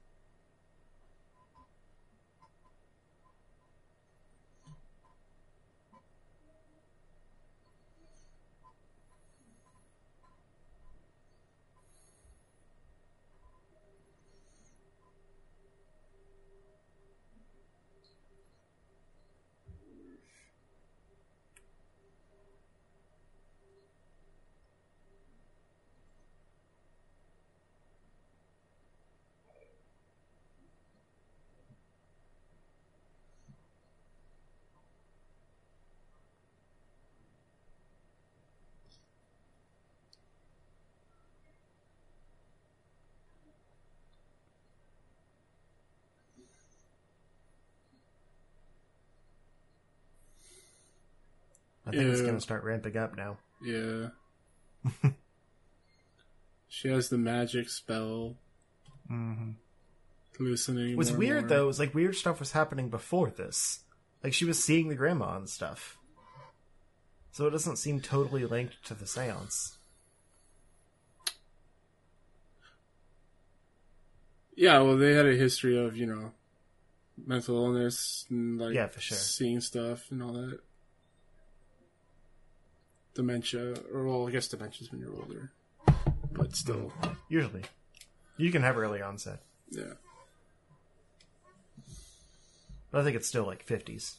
I think it's gonna start ramping up now. Yeah. [laughs] she has the magic spell. Mm-hmm. Hallucinating. What's weird though is like weird stuff was happening before this. Like she was seeing the grandma and stuff. So it doesn't seem totally linked to the seance. Yeah, well, they had a history of you know mental illness and like Yeah, for sure. seeing stuff and all that dementia, or well, I guess dementia's when you're older, but still, Usually, you can have early onset, yeah. But I think it's still like 50s.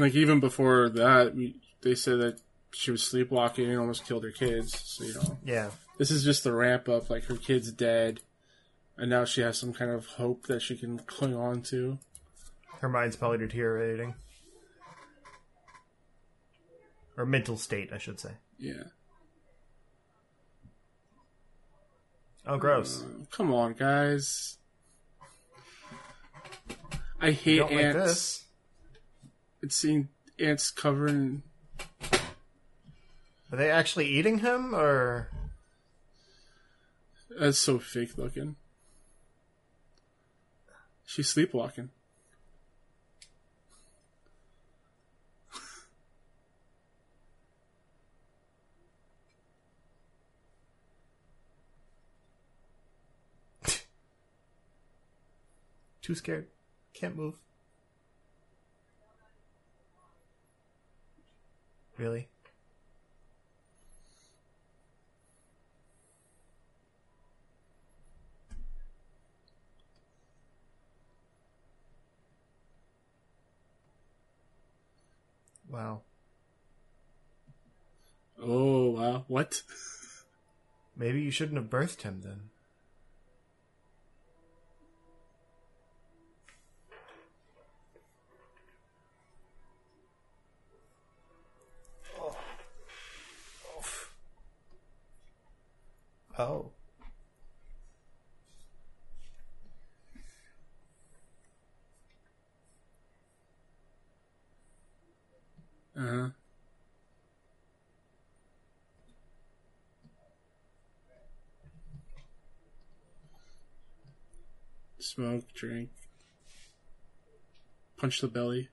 Like even before that, we, they said that she was sleepwalking and almost killed her kids. So you know, Yeah. this is just the ramp up. Like her kid's dead, and now she has some kind of hope that she can cling on to. Her mind's probably deteriorating. Or mental state, I should say. Yeah. Oh, gross. Uh, come on, guys. I hate like ants. this. It's seeing ants covering. Are they actually eating him, or That's so fake looking. She's sleepwalking. [laughs] too scared? Can't move. Really? Wow. Oh wow! What? [laughs] Maybe you shouldn't have birthed him then. Oh. Uh huh. Smoke, drink, punch the belly.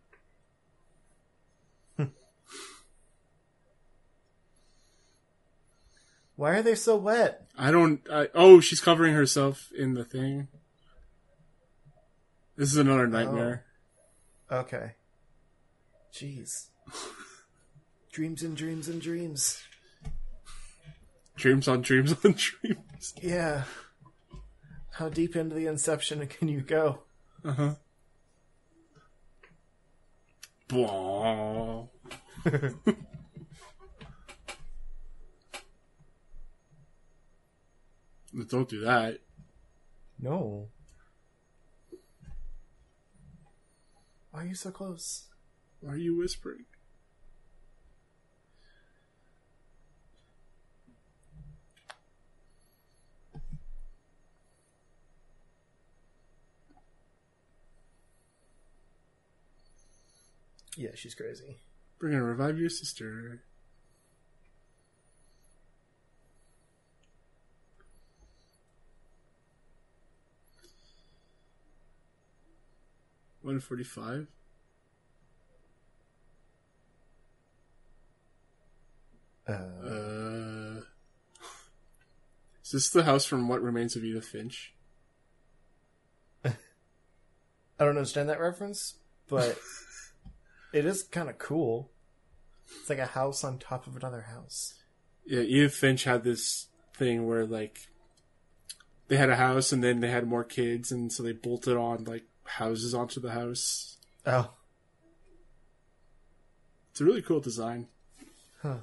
Why are they so wet? I don't. I, oh, she's covering herself in the thing. This is another nightmare. Okay. Jeez. dreams and dreams and dreams. Dreams on dreams on [laughs] dreams. Yeah. How deep into the inception can you go? Uh huh. Blah. [laughs] Don't do that. No. Why are you so close? Why are you whispering? Yeah, she's crazy. We're gonna revive your sister. One forty-five. Uh, Uh, is this the house from What Remains of Edith Finch? [laughs] I don't understand that reference, but [laughs] it is kind of cool. It's like a house on top of another house. Yeah, Edith Finch had this thing where like they had a house and then they had more kids and so they bolted on like houses onto the house. Oh. It's a really cool design. Huh.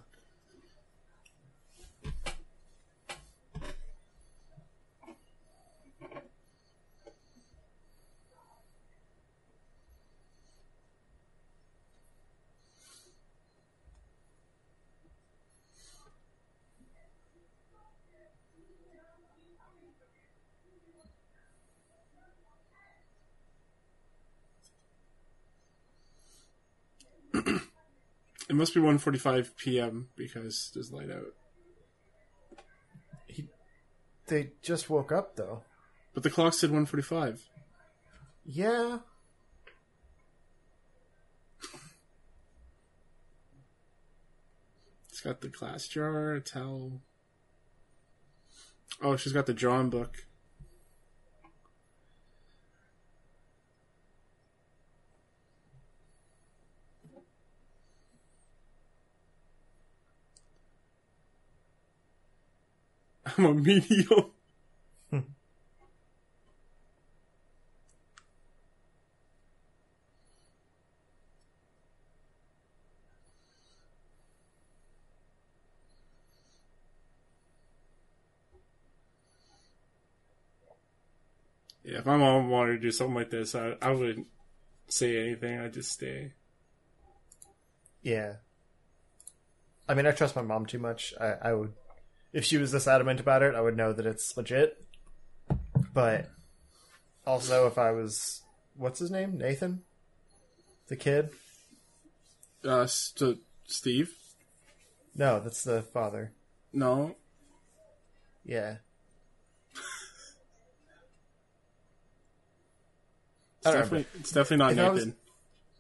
It must be 1:45 p.m. because there's light out. He, They just woke up, though. But the clock said 1:45. Yeah. [laughs] It's got the glass jar, a towel. Oh, she's got the drawing book. I'm a medium. Yeah, if my mom wanted to do something like this, I, I wouldn't say anything. I'd just stay. Yeah. I mean, I trust my mom too much. I, I would if she was this adamant about it, I would know that it's legit. But also, if I was, what's his name? Nathan? The kid? Uh, St- Steve? No, that's the father. No. Yeah. It's definitely, it's definitely not If I was- Nathan.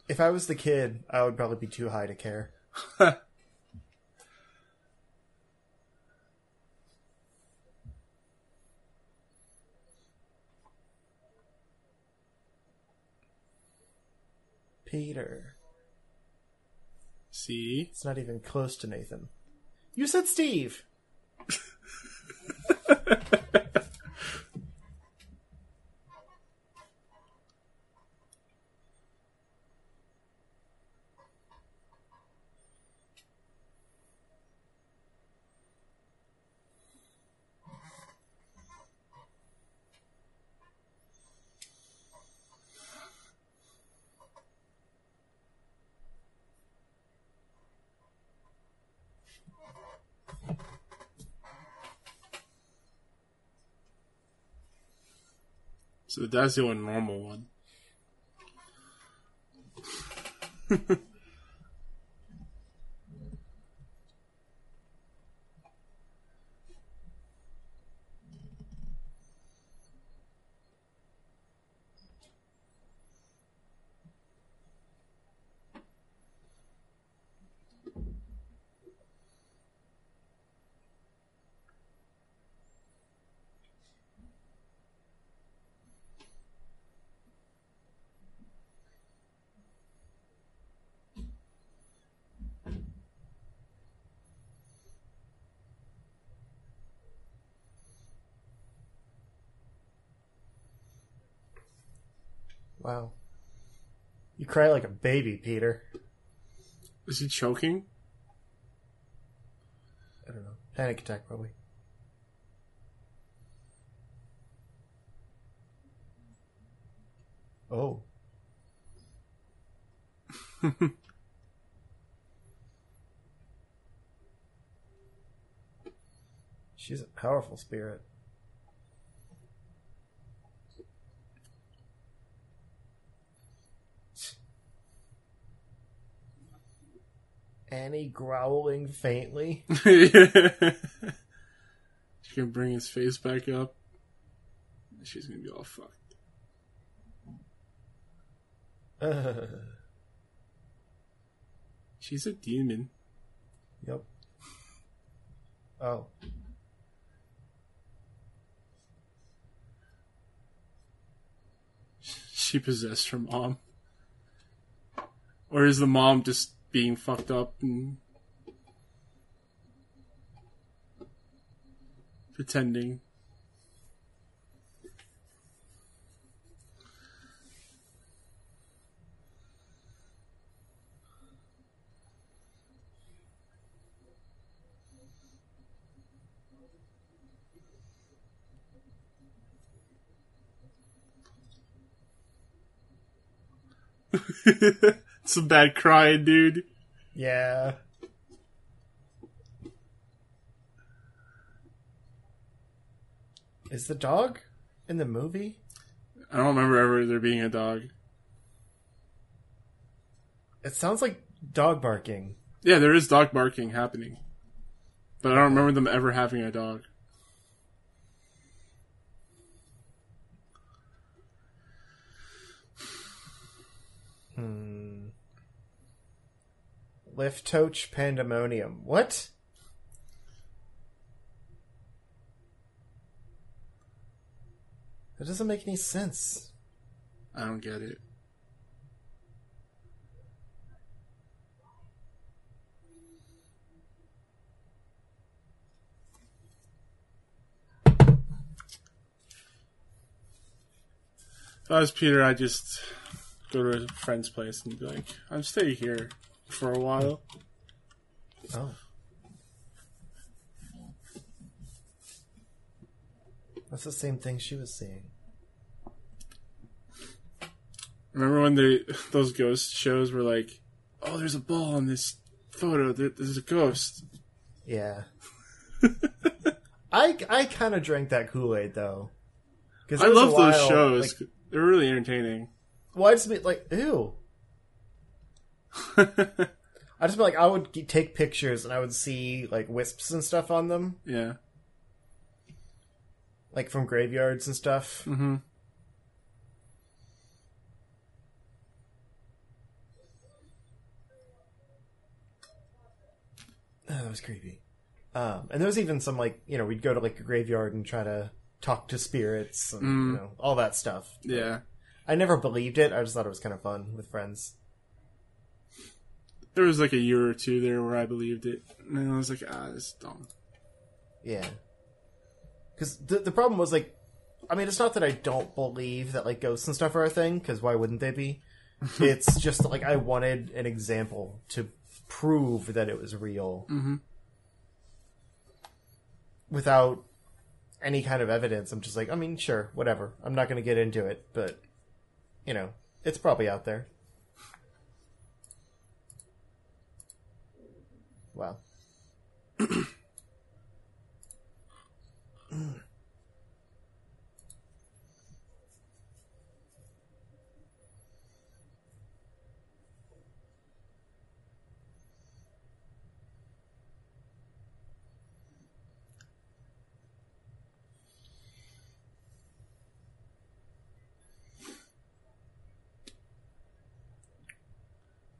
If I was the kid, I would probably be too high to care. [laughs] Peter. See? It's not even close to Nathan. You said Steve. [laughs] that's the only normal one. [laughs] Wow. You cry like a baby, Peter. Is he choking? I don't know. Panic attack, probably. Oh. [laughs] She's a powerful spirit. Annie growling faintly. [laughs] She can bring his face back up. She's gonna be all fucked. Ugh. [laughs] She's a demon. Yep. Oh. She possessed her mom. Or is the mom just being fucked up and pretending? [laughs] Some bad crying, dude. Yeah. Is the dog in the movie? I don't remember ever there being a dog. It sounds like dog barking. Yeah, there is dog barking happening. But I don't remember them ever having a dog. Liftoach Pandemonium. What? That doesn't make any sense. I don't get it. If I was Peter, I'd just go to a friend's place and be like, I'm staying here for a while. Oh. That's the same thing she was seeing. Remember when they those ghost shows were like, "Oh, there's a ball on this photo. There- There's a ghost." Yeah. [laughs] I I kind of drank that Kool Aid though. Because I love those shows. Like, They're really entertaining. well, I just be like, ew. [laughs] I just be like, I would g- take pictures and I would see like wisps and stuff on them, yeah. like from graveyards and stuff. Mm-hmm. Oh, [sighs] that was creepy. Um, and there was even some like you know we'd go to like a graveyard and try to talk to spirits and you know all that stuff. Yeah. I never believed it. I just thought it was kind of fun with friends. There was like a year or two there where I believed it, and then I was like, "Ah, this is dumb." Yeah. Because the the problem was like, I mean, it's not that I don't believe that like ghosts and stuff are a thing. Because why wouldn't they be? [laughs] it's just like I wanted an example to prove that it was real, Mhm. without any kind of evidence. I'm just like, I mean, sure, whatever. I'm not going to get into it, but you know, it's probably out there. Wow.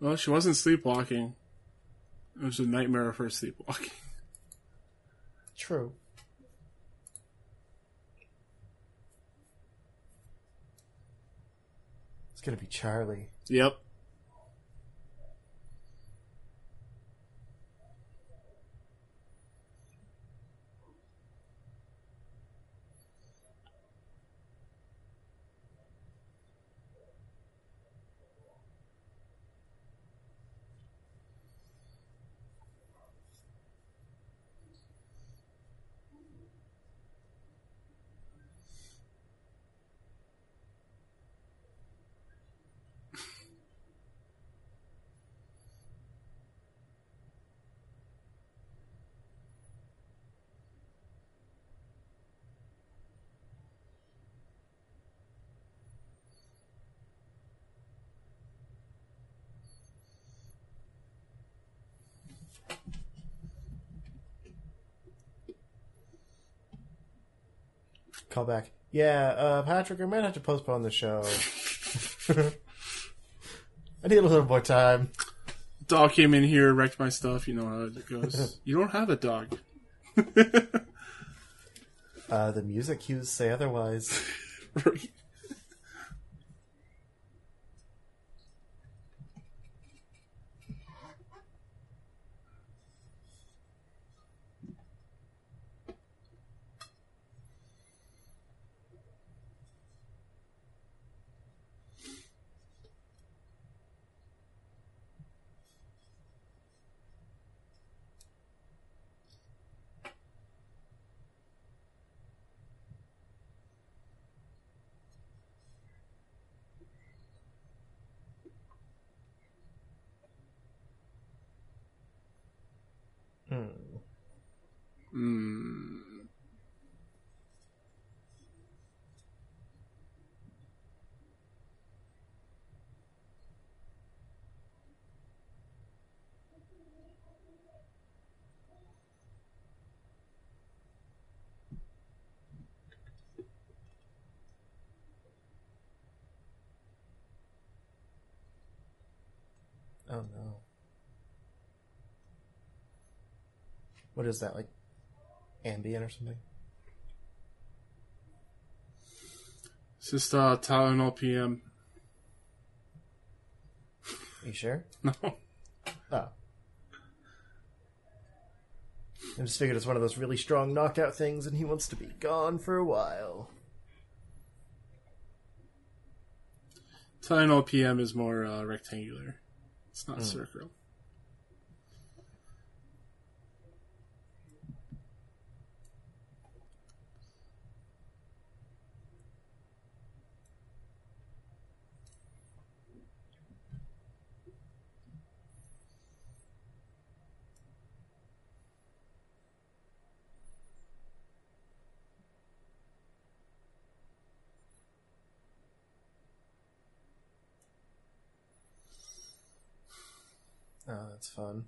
Well, she wasn't sleepwalking. It was a nightmare of her sleepwalking. [laughs] True. It's gonna be Charlie. Yep. Call back. Yeah, uh, Patrick, I might have to postpone the show. [laughs] I need a little more time. Dog came in here, wrecked my stuff. You know how it goes. [laughs] you don't have a dog. Uh, the music cues say otherwise. [laughs] Hmm. Mm. Oh no. What is that, like Ambien or something? It's just uh, Tylenol PM. Are you sure? [laughs] No. Oh. I just figured it's one of those really strong knockout things and he wants to be gone for a while. Tylenol PM is more uh, rectangular. It's not hmm. circular. Oh, that's fun.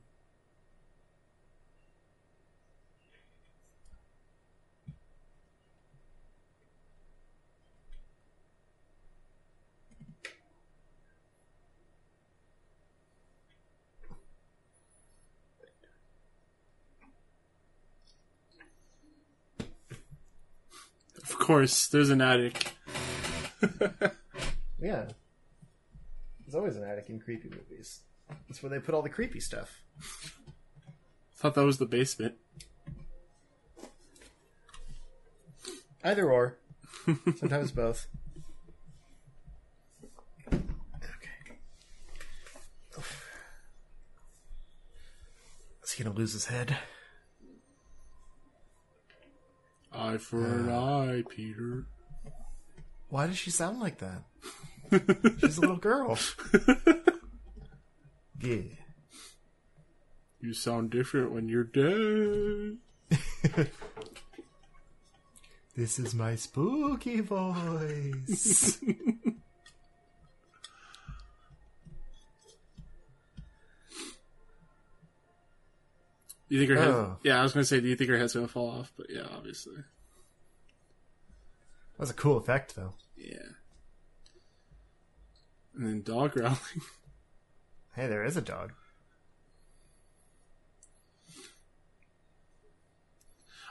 Of course, there's an attic. [laughs] Yeah. There's always an attic in creepy movies. That's where they put all the creepy stuff. Thought that was the basement. Either or. Sometimes [laughs] both. Okay. Is he gonna lose his head? Eye for an uh. eye, Peter. Why does she sound like that? [laughs] She's a little girl. [laughs] yeah. You sound different when you're dead. [laughs] This is my spooky voice. [laughs] You think her head? Oh. Yeah, I was gonna say, do you think her head's gonna fall off? But yeah, obviously. That's a cool effect, though. Yeah. And then dog growling. [laughs] Hey, there is a dog.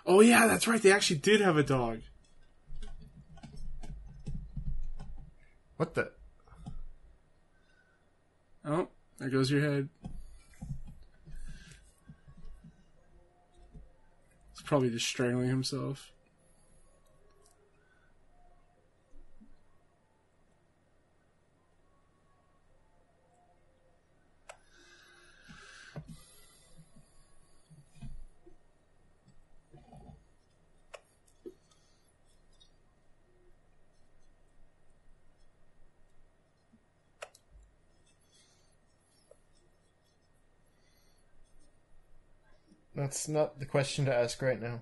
Oh yeah, that's right. They actually did have a dog. What the? Oh, there goes your head. He's probably just strangling himself. That's not the question to ask right now.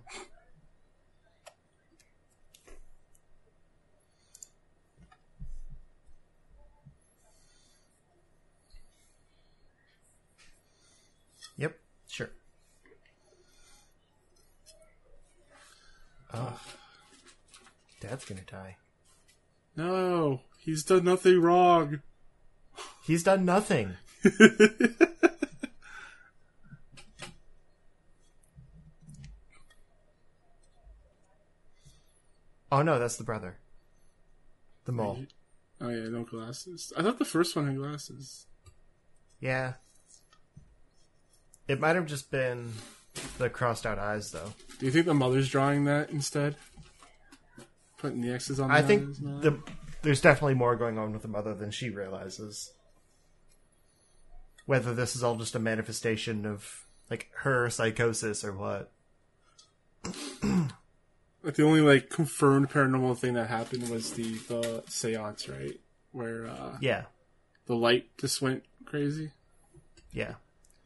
Yep, sure. Oh. Dad's gonna die. No, he's done nothing wrong. He's done nothing. [laughs] Oh no, that's the brother. The mole. Oh yeah, no glasses. I thought the first one had glasses. Yeah. It might have just been the crossed out eyes though. Do you think the mother's drawing that instead? Putting the X's on. I think eyes and all the there's definitely more going on with the mother than she realizes. Whether this is all just a manifestation of like her psychosis or what. [clears throat] Like the only like confirmed paranormal thing that happened was the the séance, right? Where uh, Yeah. the light just went crazy. Yeah.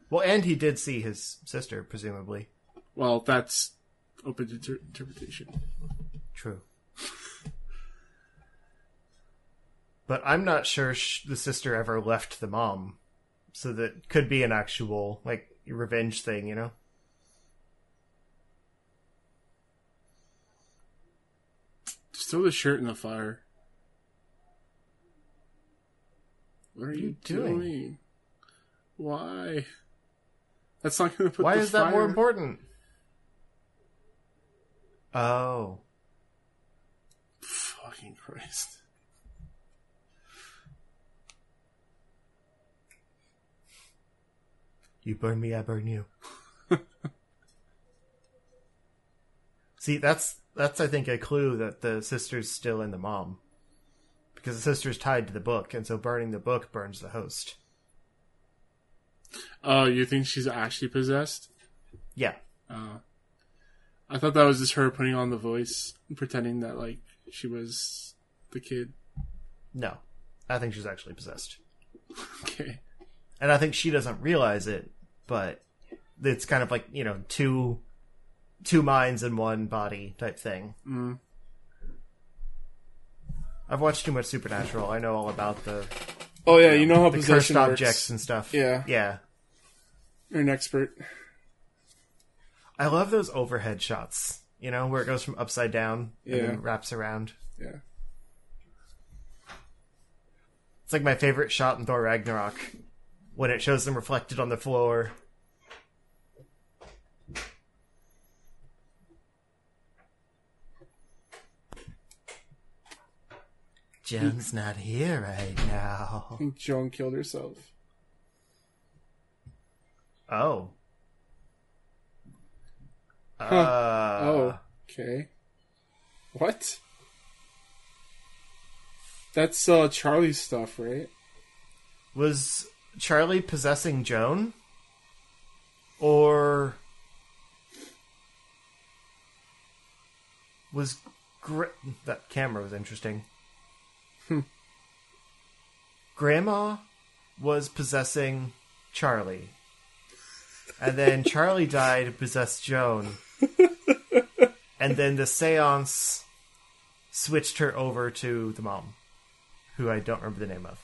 Well, and he did see his sister, presumably. Well, that's open to inter- interpretation. True. But I'm not sure sh- the sister ever left the mom. So that could be an actual, like, revenge thing, you know? Just throw the shirt in the fire. What are you, you doing? doing? Why? That's not going to put. The fire. Why the is that more important? Oh. Fucking Christ! You burn me, I burn you. [laughs] See, that's that's I think a clue that the sister's still in the mom. Because the sister's tied to the book, and so burning the book burns the host. Oh, you think she's actually possessed? Yeah. Uh, I thought that was just her putting on the voice, and pretending that like she was the kid. No. I think she's actually possessed. [laughs] Okay. And I think she doesn't realize it, but it's kind of like, you know, two two minds in one body type thing. Mm. I've watched too much Supernatural. I know all about the, Oh yeah, you know how the possession cursed works. objects and stuff. Yeah. Yeah. You're an expert. I love those overhead shots. You know, where it goes from upside down and then wraps around. Yeah. It's like my favorite shot in Thor Ragnarok when it shows them reflected on the floor. Joan's not here right now. [laughs] I think Joan killed herself. Oh. Uh, oh. Okay. What? That's uh Charlie's stuff, right? Was Charlie possessing Joan? Or was Gra- that camera was interesting. Hmm. Grandma was possessing Charlie. And then Charlie died and possessed Joan. and then the seance switched her over to the mom, who I don't remember the name of.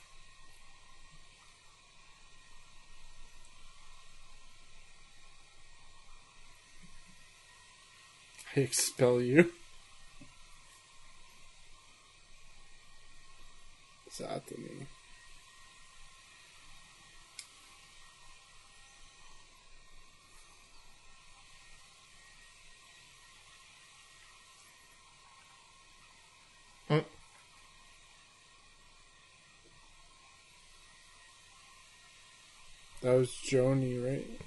I expel you. Satani. Mm. That was Joni, right?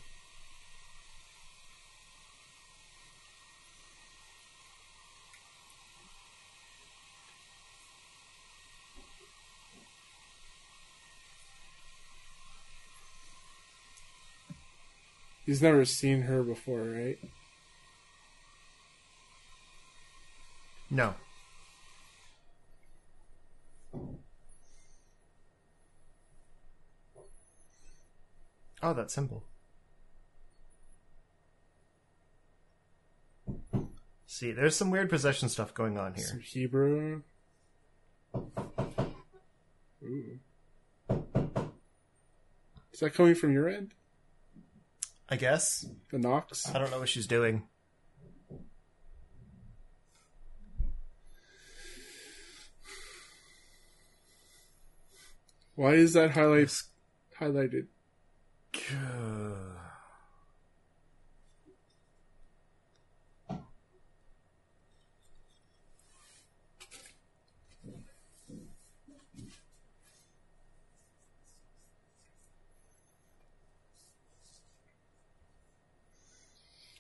He's never seen her before, right? No. Oh, that's simple. See, there's some weird possession stuff going on here. Some Hebrew. Ooh. Is that coming from your end? I guess. The Knox? I don't know what she's doing. Why is that highlight highlighted?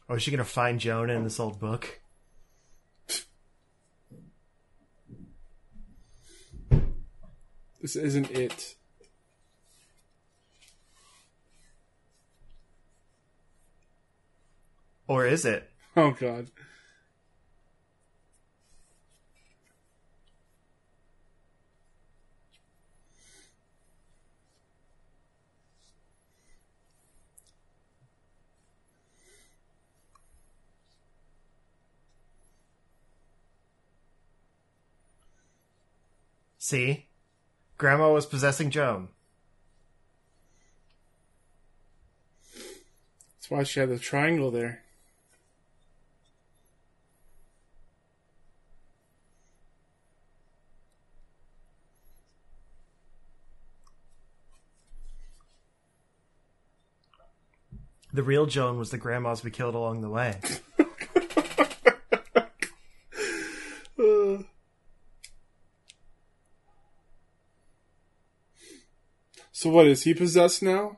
Oh, is she gonna find Jonah in this old book? This isn't it. Or is it? Oh god. See? Grandma was possessing Joan. That's why she had the triangle there. The real Joan was the grandmas we killed along the way. [laughs] Uh. So what is he possessed now?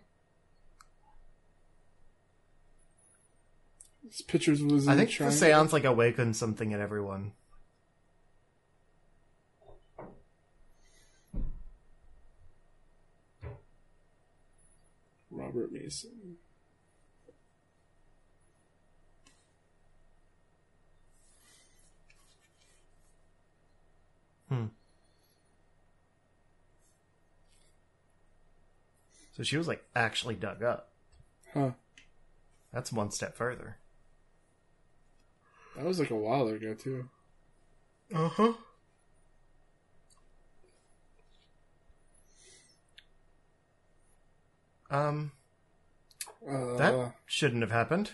His pictures was in I the think the triangle. seance like awakened something in everyone. Robert Mason. Hmm. So she was like actually dug up. Huh. That's one step further. That was like a while ago too. Uh huh. Um, Uh, That shouldn't have happened.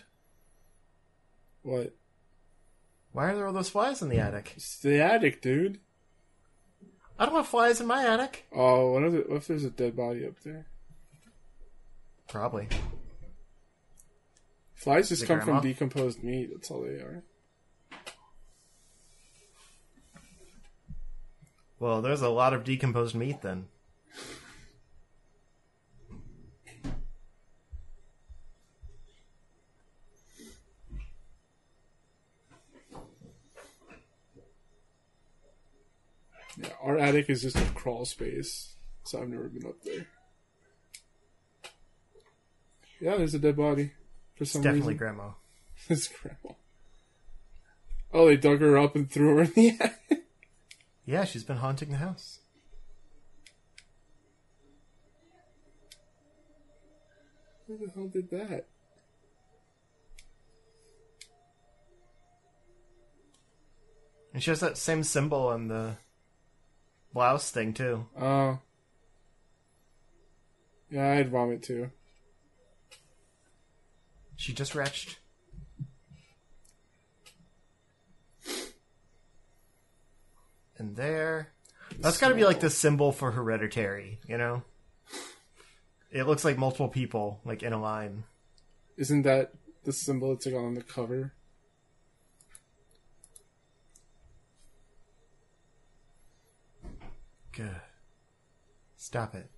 what? Why are there all those flies in the attic? It's the attic, dude. I don't have flies in my attic. Oh, what if, what if there's a dead body up there? Probably. Flies just come grandma? from decomposed meat. That's all they are. Well, there's a lot of decomposed meat then. Yeah, our attic is just a crawl space, so I've never been up there. Yeah, there's a dead body for some Definitely reason. grandma. [laughs] it's grandma. Oh, they dug her up and threw her in the [laughs] attic. Yeah, she's been haunting the house. Who the hell did that? And she has that same symbol on the blouse thing too. Oh. Yeah, I'd vomit too. She just retched. And there. That's got to be like the symbol for hereditary, you know? It looks like multiple people, like in a line. Isn't that the symbol it's like on the cover? Good. Stop it.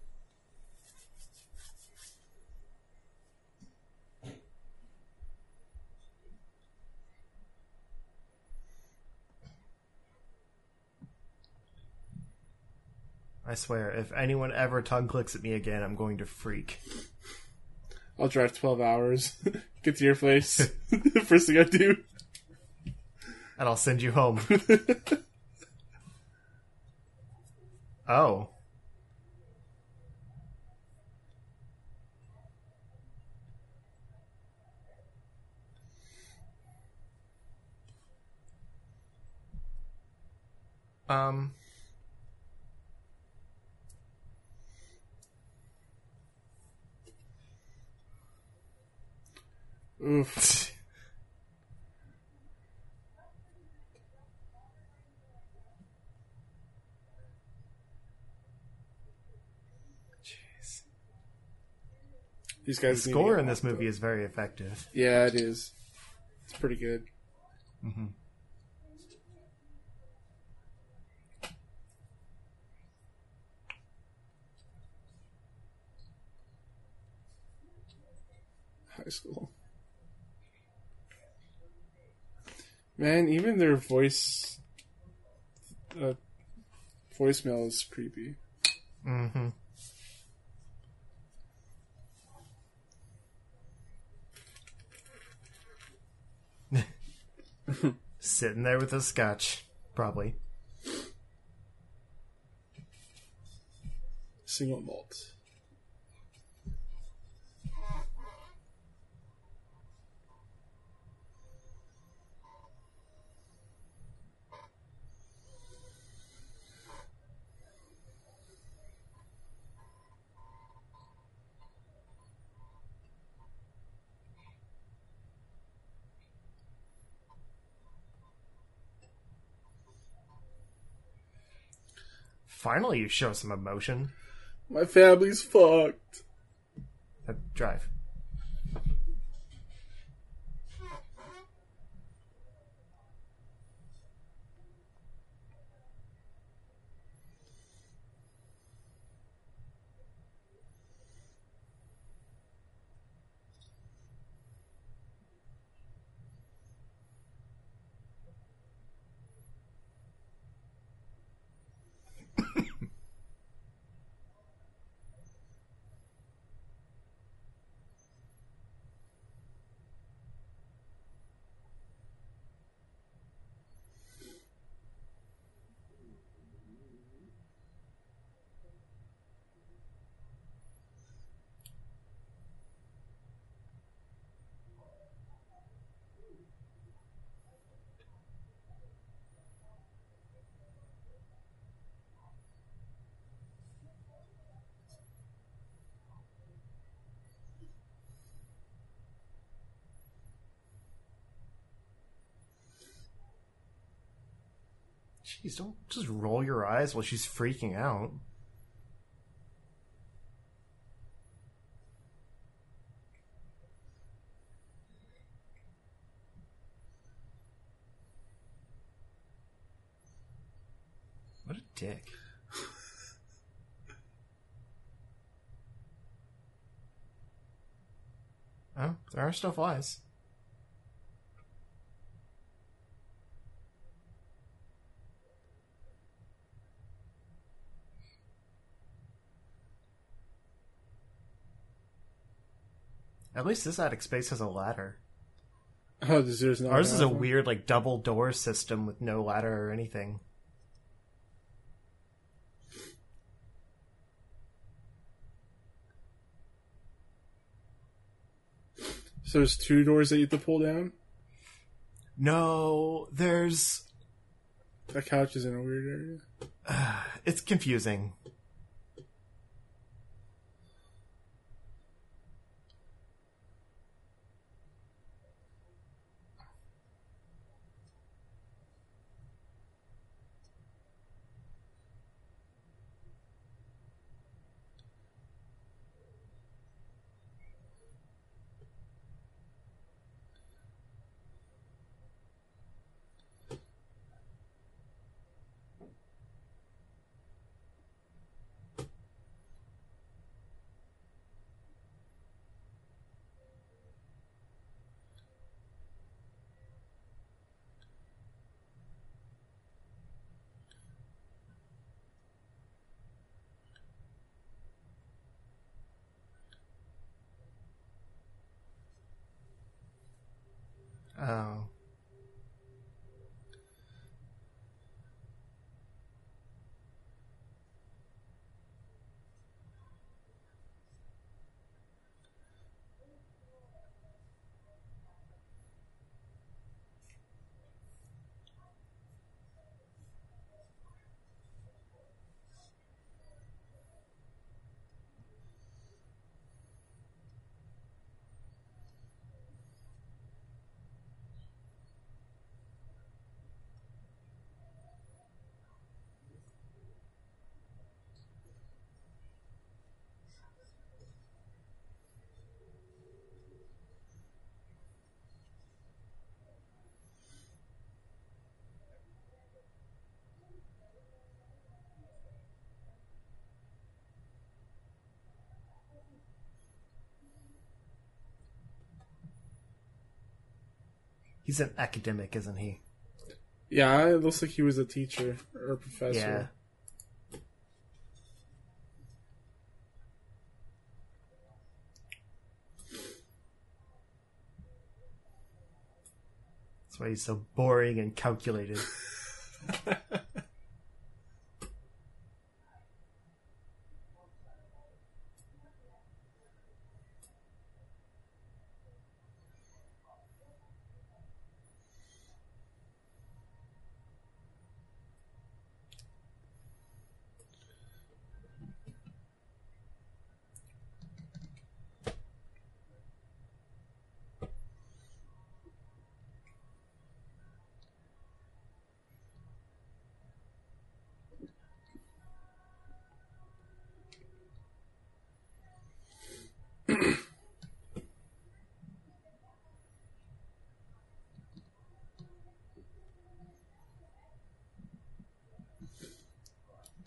I swear, if anyone ever tongue clicks at me again, I'm going to freak. I'll drive 12 hours, [laughs] get to your place. [laughs] First thing I do. And I'll send you home. [laughs] oh. Um. Jeez. These guys to score in this movie up. is very effective. Yeah, it is. It's pretty good. Mm-hmm. High school. Man, even their voice, uh, voicemail is creepy. Mm-hmm. [laughs] Sitting there with a scotch, probably. Single malt. Finally, you show some emotion. My family's fucked. Uh, drive. Jeez, don't just roll your eyes while she's freaking out. What a dick. [laughs] oh, there are still flies. At least this attic space has a ladder. Oh, does yours not? Ours is a weird, like, double door system with no ladder or anything. So there's two doors that you have to pull down. No, there's. That couch is in a weird area. [sighs] It's confusing. Oh. He's an academic, isn't he? Yeah, it looks like he was a teacher or a professor. Yeah. That's why he's so boring and calculated. [laughs]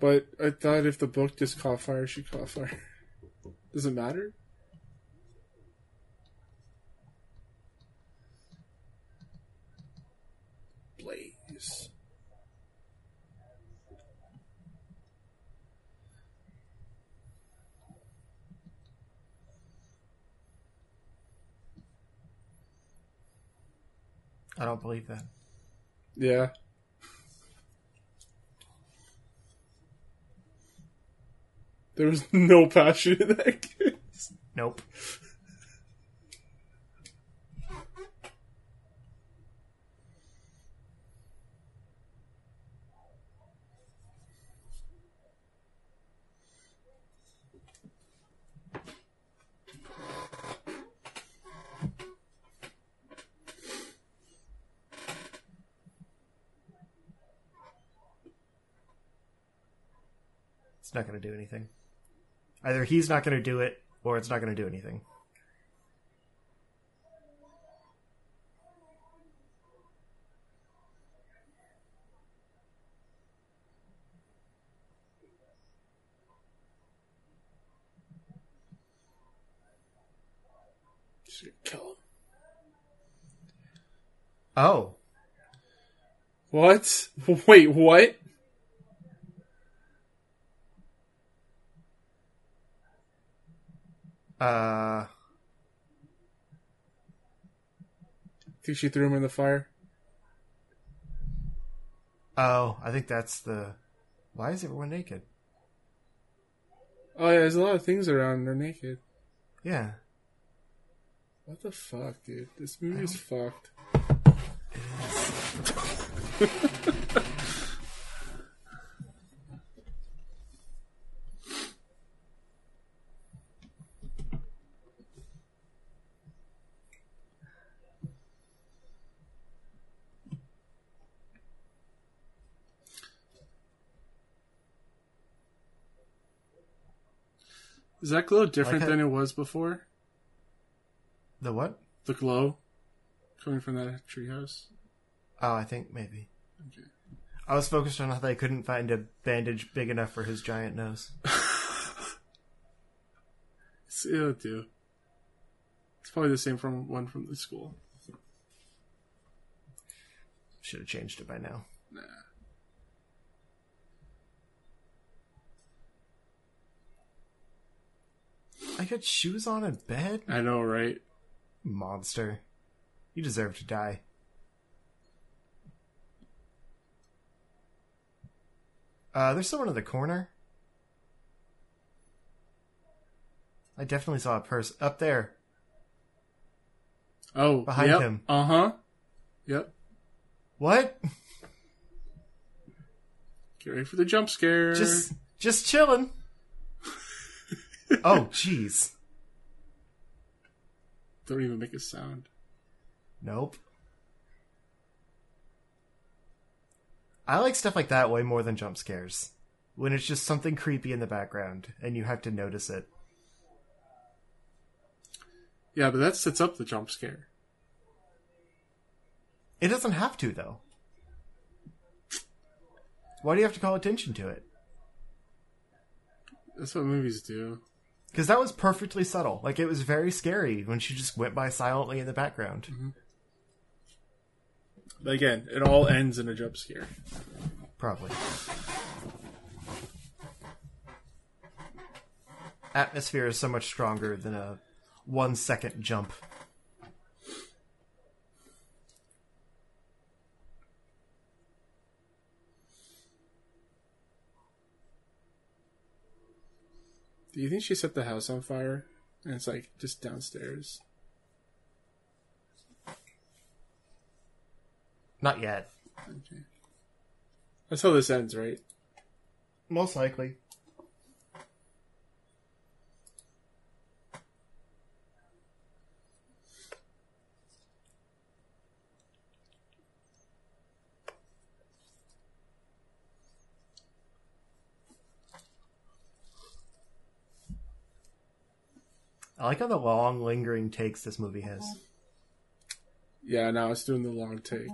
But I thought if the book just caught fire, she caught fire. [laughs] Does it matter? Blaze. I don't believe that. Yeah. There was no passion in that case. Nope. It's not going to do anything. Either he's not going to do it, or it's not going to do anything. Kill him. Oh, What? [laughs] Wait, what? Uh, Think she threw him in the fire? oh, I think that's the. Why is everyone naked? Oh yeah, there's a lot of things around. They're naked. Yeah. What the fuck, dude? This movie is fucked. [laughs] Is that glow different Like than it was before? The what? The glow coming from that treehouse. Oh, I think maybe. Okay. I was focused on how they couldn't find a bandage big enough for his giant nose. [laughs] It's, it'll do. It's probably the same from one from the school. Should have changed it by now. Nah. I got shoes on in bed? I know, right? Monster. You deserve to die. Uh, there's someone in the corner. I definitely saw a person up there. Oh, Behind yep. him. Uh huh. Yep. What? Get ready for the jump scare. Just, just chilling. Oh, jeez. don't even make a sound. Nope. I like stuff like that way more than jump scares. When it's just something creepy in the background and you have to notice it. Yeah, but that sets up the jump scare. It doesn't have to, though. Why do you have to call attention to it? That's what movies do. Because that was perfectly subtle. Like, it was very scary when she just went by silently in the background. Mm-hmm. But again, it all ends in a jump scare. Probably. Atmosphere is so much stronger than a one second jump. Do you think she set the house on fire? And it's like just downstairs. Not yet. Okay. That's how this ends, right? Most likely. I like how the long, lingering takes this movie has. Yeah, now it's doing the long take.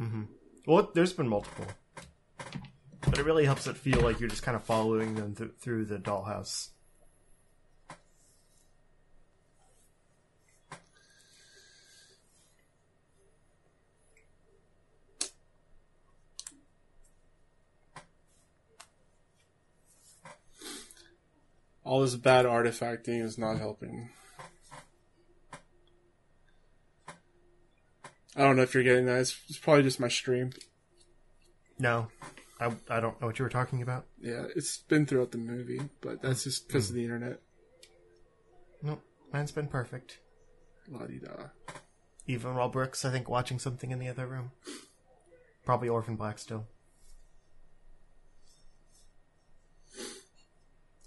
Mm-hmm. Well, there's been multiple, but it really helps it feel like you're just kind of following them th- through the dollhouse. All this bad artifacting is not helping. I don't know if you're getting that. It's, it's probably just my stream. No, I I don't know what you were talking about. Yeah, it's been throughout the movie, but that's just because of the internet. Nope, mine's been perfect. La di da. Even while Brooks, I think, watching something in the other room. Probably Orphan Black still.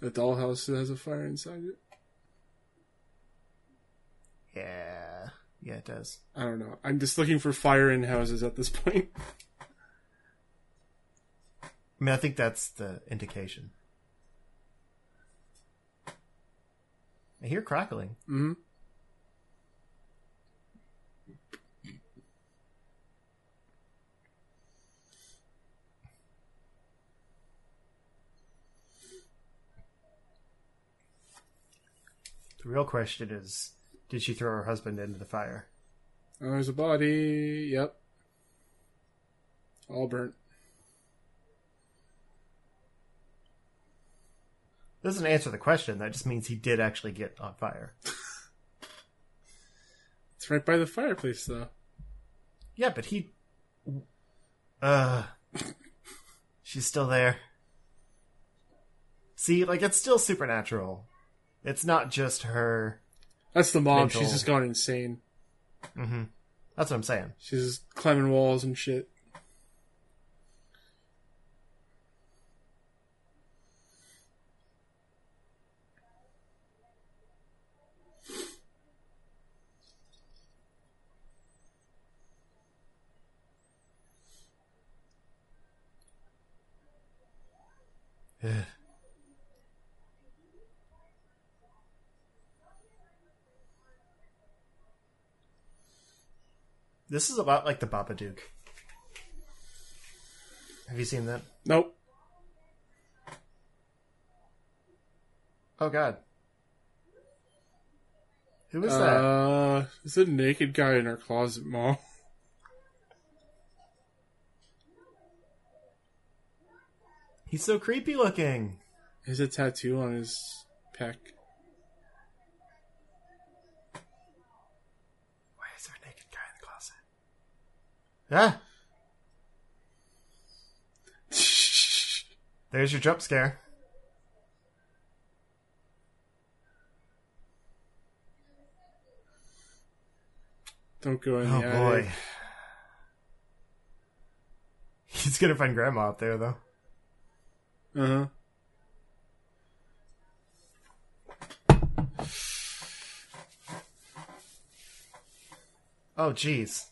A dollhouse that has a fire inside it. Yeah. Yeah, it does. I don't know. I'm just looking for fire in houses at this point. [laughs] I mean, I think that's the indication. I hear crackling. Mm-hmm. The real question is did she throw her husband into the fire? Oh, there's a body. Yep. All burnt. Doesn't answer the question. That just means he did actually get on fire. [laughs] It's right by the fireplace, though. Yeah, but he. Uh. She's still there. See, like, it's still supernatural. It's not just her. That's the mom. Mental. She's just gone insane. Mm-hmm. That's what I'm saying. She's climbing walls and shit. Ugh. This is about like the Babadook. Have you seen that? Nope. Oh God. Who is that? Uh, is a naked guy in our closet, mom? [laughs] He's so creepy looking. He has a tattoo on his pec. Why is there a naked guy in the closet? Ah, [laughs] there's your jump scare. Don't go in Oh the boy. attic. [laughs] He's gonna find grandma up there though. Uh huh. Oh jeez.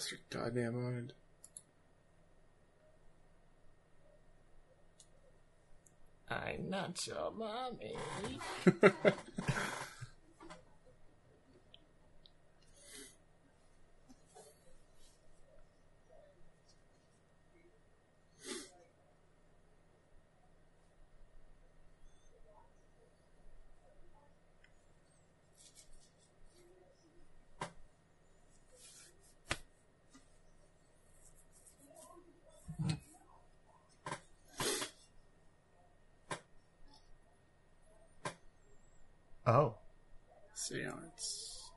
That's your goddamn mind. I'm not your mommy. [laughs] Oh, Seance.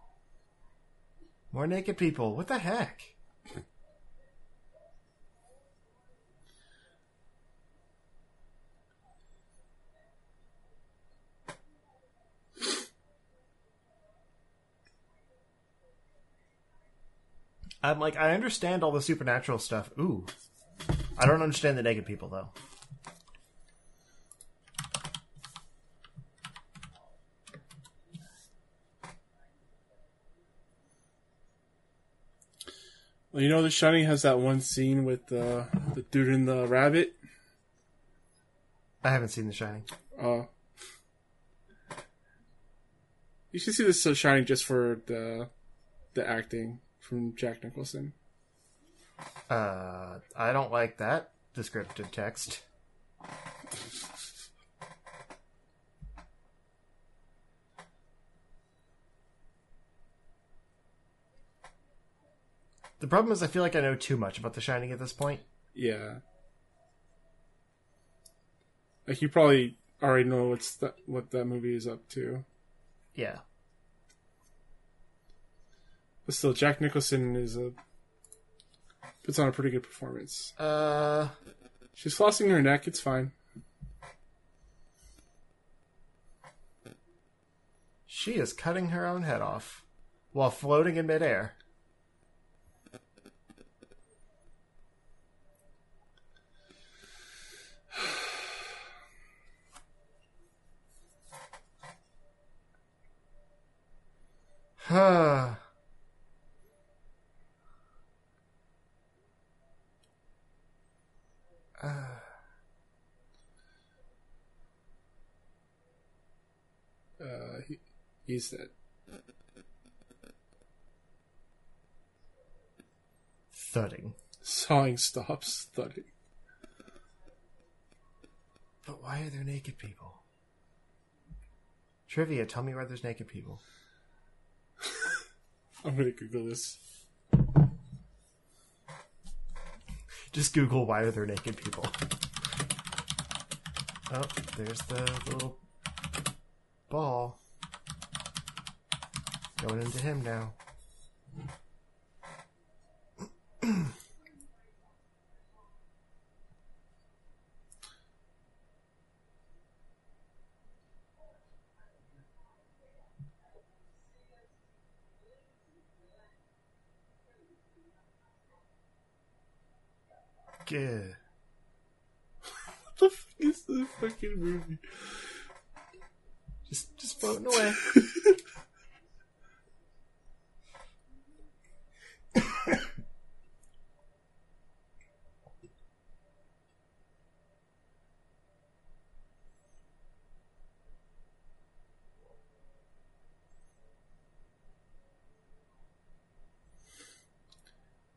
more naked people. What the heck? I'm like, I understand all the supernatural stuff. Ooh. I don't understand the naked people, though. Well, you know, The Shining has that one scene with the the dude and the rabbit. I haven't seen The Shining. Uh, you should see this uh, Shining just for the the acting from Jack Nicholson. Uh, I don't like that descriptive text. The problem is, I feel like I know too much about The Shining at this point. Yeah, like you probably already know what's that what that movie is up to. Yeah. But still, Jack Nicholson is a puts on a pretty good performance. Uh, She's flossing her neck. It's fine. she is cutting her own head off while floating in midair. Uh. [sighs] Uh, he, he's dead. Thudding. Sawing stops thudding. But why are there naked people? Trivia, tell me why there's naked people. I'm gonna Google this. Just Google why are there naked people. Oh, there's the little ball. Going into him now. Good. What the fuck is this fucking movie? Just just floating away.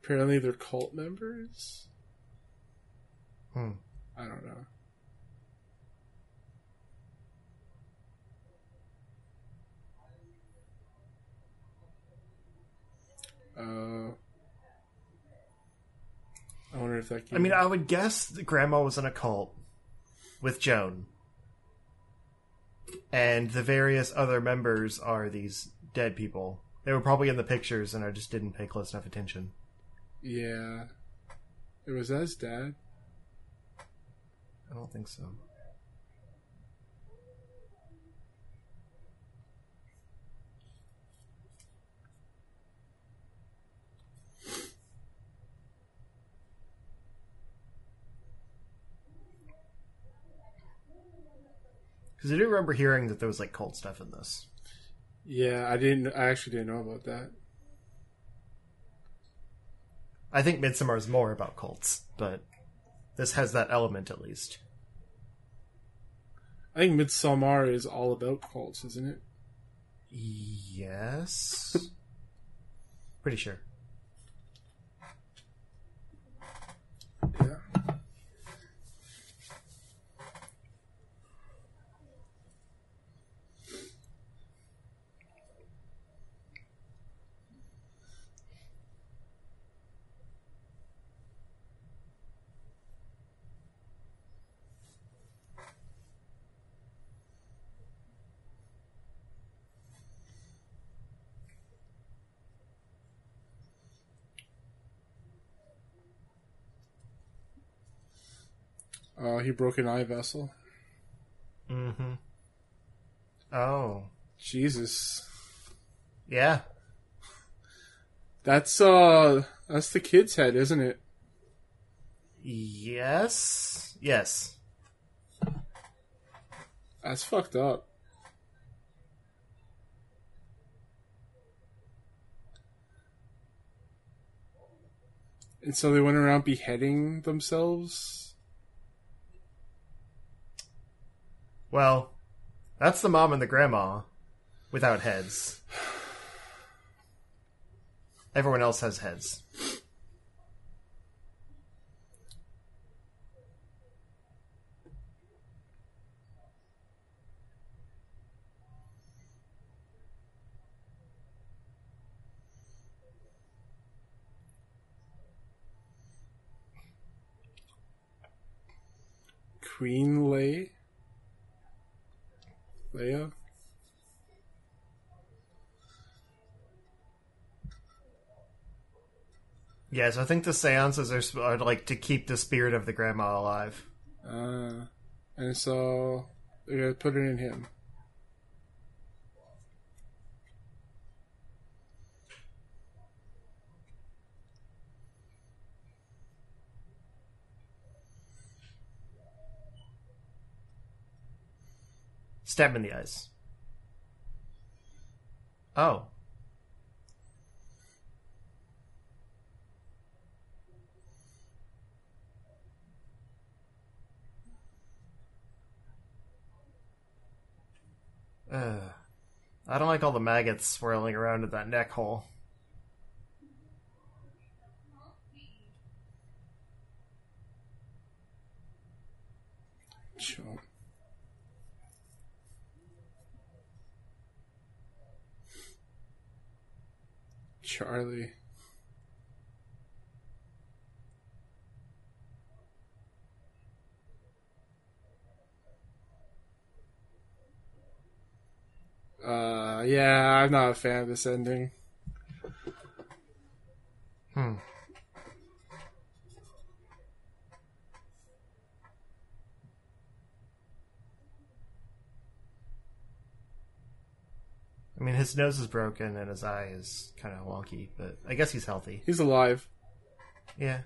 Apparently they're cult members? Hmm. I don't know. Uh, I wonder if that. I mean, I would guess that Grandma was in a cult with Joan, and the various other members are these dead people. They were probably in the pictures, and I just didn't pay close enough attention. yeah, it was as dad. I don't think so. Because I do remember hearing that there was like cult stuff in this. Yeah, I didn't. I actually didn't know about that. I think Midsommar is more about cults, but this has that element at least. I think Midsommar is all about cults, isn't it? Yes. [laughs] Pretty sure. Yeah. Uh, he broke an eye vessel. Mm-hmm. Oh. Jesus, Yeah. that's uh, that's the kid's head, isn't it? Yes. Yes. That's fucked up. And so they went around beheading themselves. Well, that's the mom and the grandma without heads. Everyone else has heads. Queen. Leia. Yes, I think the seances are, are like to keep the spirit of the grandma alive. Uh, and so they're gonna put it in him. Stab him in the eyes. Oh. I don't like all the maggots swirling around in that neck hole. Chomp. Charlie. Uh, yeah, I'm not a fan of this ending. Hmm. I mean, his nose is broken and his eye is kind of wonky, but I guess he's healthy. He's alive. Yeah.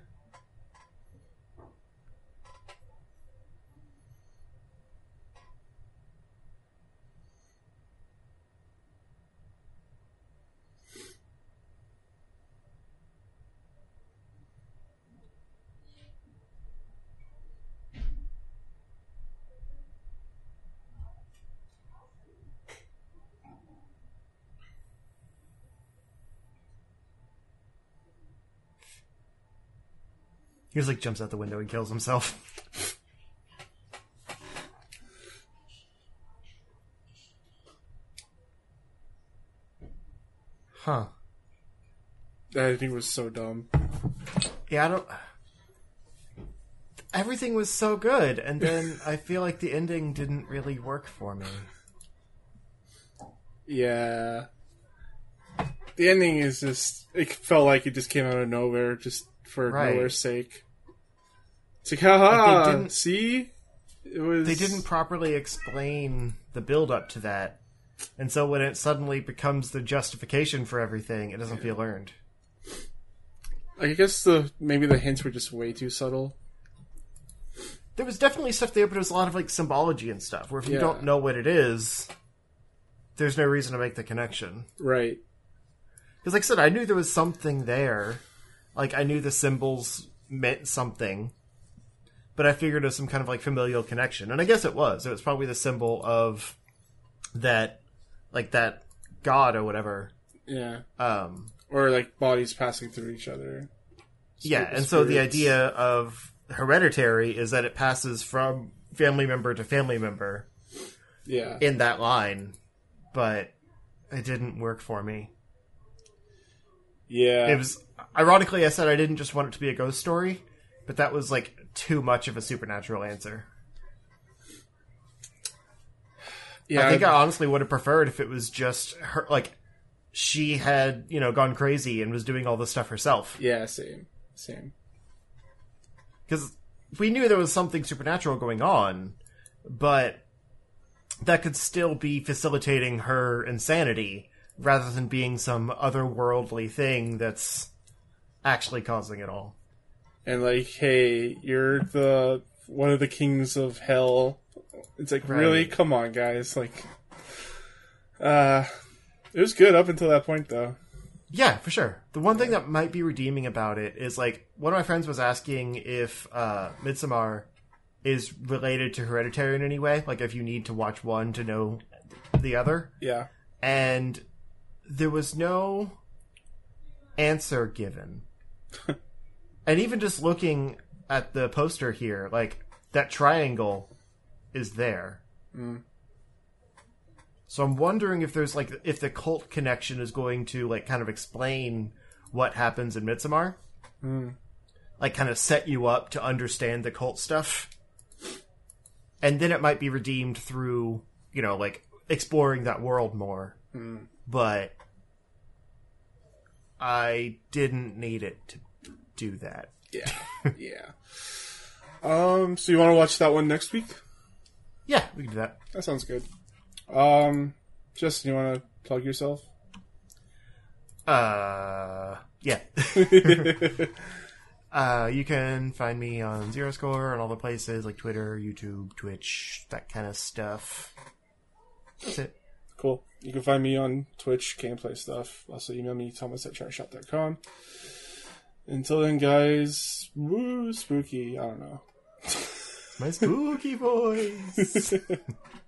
He just like jumps out the window and kills himself. huh. That ending was so dumb. Yeah, I don't. Everything was so good, and then [laughs] I feel like the ending didn't really work for me. Yeah. The ending is just. It felt like it just came out of nowhere, just for Right. nowhere's sake. It's like, haha, Like, they didn't- see? It was. They didn't properly explain the build up to that, and so when it suddenly becomes the justification for everything, it doesn't feel earned. I guess the maybe the hints were just way too subtle. There was definitely stuff there, but it was a lot of like symbology and stuff. Where if you don't know what it is, there's no reason to make the connection. Right. Because, like I said, I knew there was something there. Like, I knew the symbols meant something. But I figured it was some kind of, like, familial connection. And I guess it was. It was probably the symbol of that, like, that god or whatever. Yeah. Um, Or like bodies passing through each other. yeah, and so the idea of hereditary is that it passes from family member to family member Yeah. in that line. But it didn't work for me. yeah. It was ironically I said I didn't just want it to be a ghost story, but that was like too much of a supernatural answer. yeah. I think I honestly would have preferred if it was just her like she had, you know, gone crazy and was doing all this stuff herself. yeah. Same. Same. Cuz we knew there was something supernatural going on, but that could still be facilitating her insanity rather than being some otherworldly thing that's actually causing it all. And like, hey, you're the one of the kings of hell. It's like, Right. really? Come on, guys. Like, uh, it was good up until that point, though. Yeah, for sure. The one thing that might be redeeming about it is like one of my friends was asking if uh, Midsommar is related to Hereditary in any way, like if you need to watch one to know the other, Yeah. and there was no answer given. And even just looking at the poster here, like that triangle is there. Mm. So I'm wondering if there's like if the cult connection is going to like kind of explain what happens in Midsommar. Mm. Like kind of set you up to understand the cult stuff. And then it might be redeemed through, you know, like exploring that world more. Mm. But I didn't need it to do that. Yeah. [laughs] yeah. Um, so you want to watch that one next week? Yeah, we can do that. That sounds good. Um, Justin, you want to plug yourself? Uh, yeah. [laughs] uh, you can find me on Zero Score and all the places like Twitter, YouTube, Twitch, that kind of stuff. That's it. Cool. You can find me on Twitch, gameplay stuff. Also, email me, thomas at charshop.com. Until then, guys, woo, spooky. I don't know. My spooky voice. [laughs]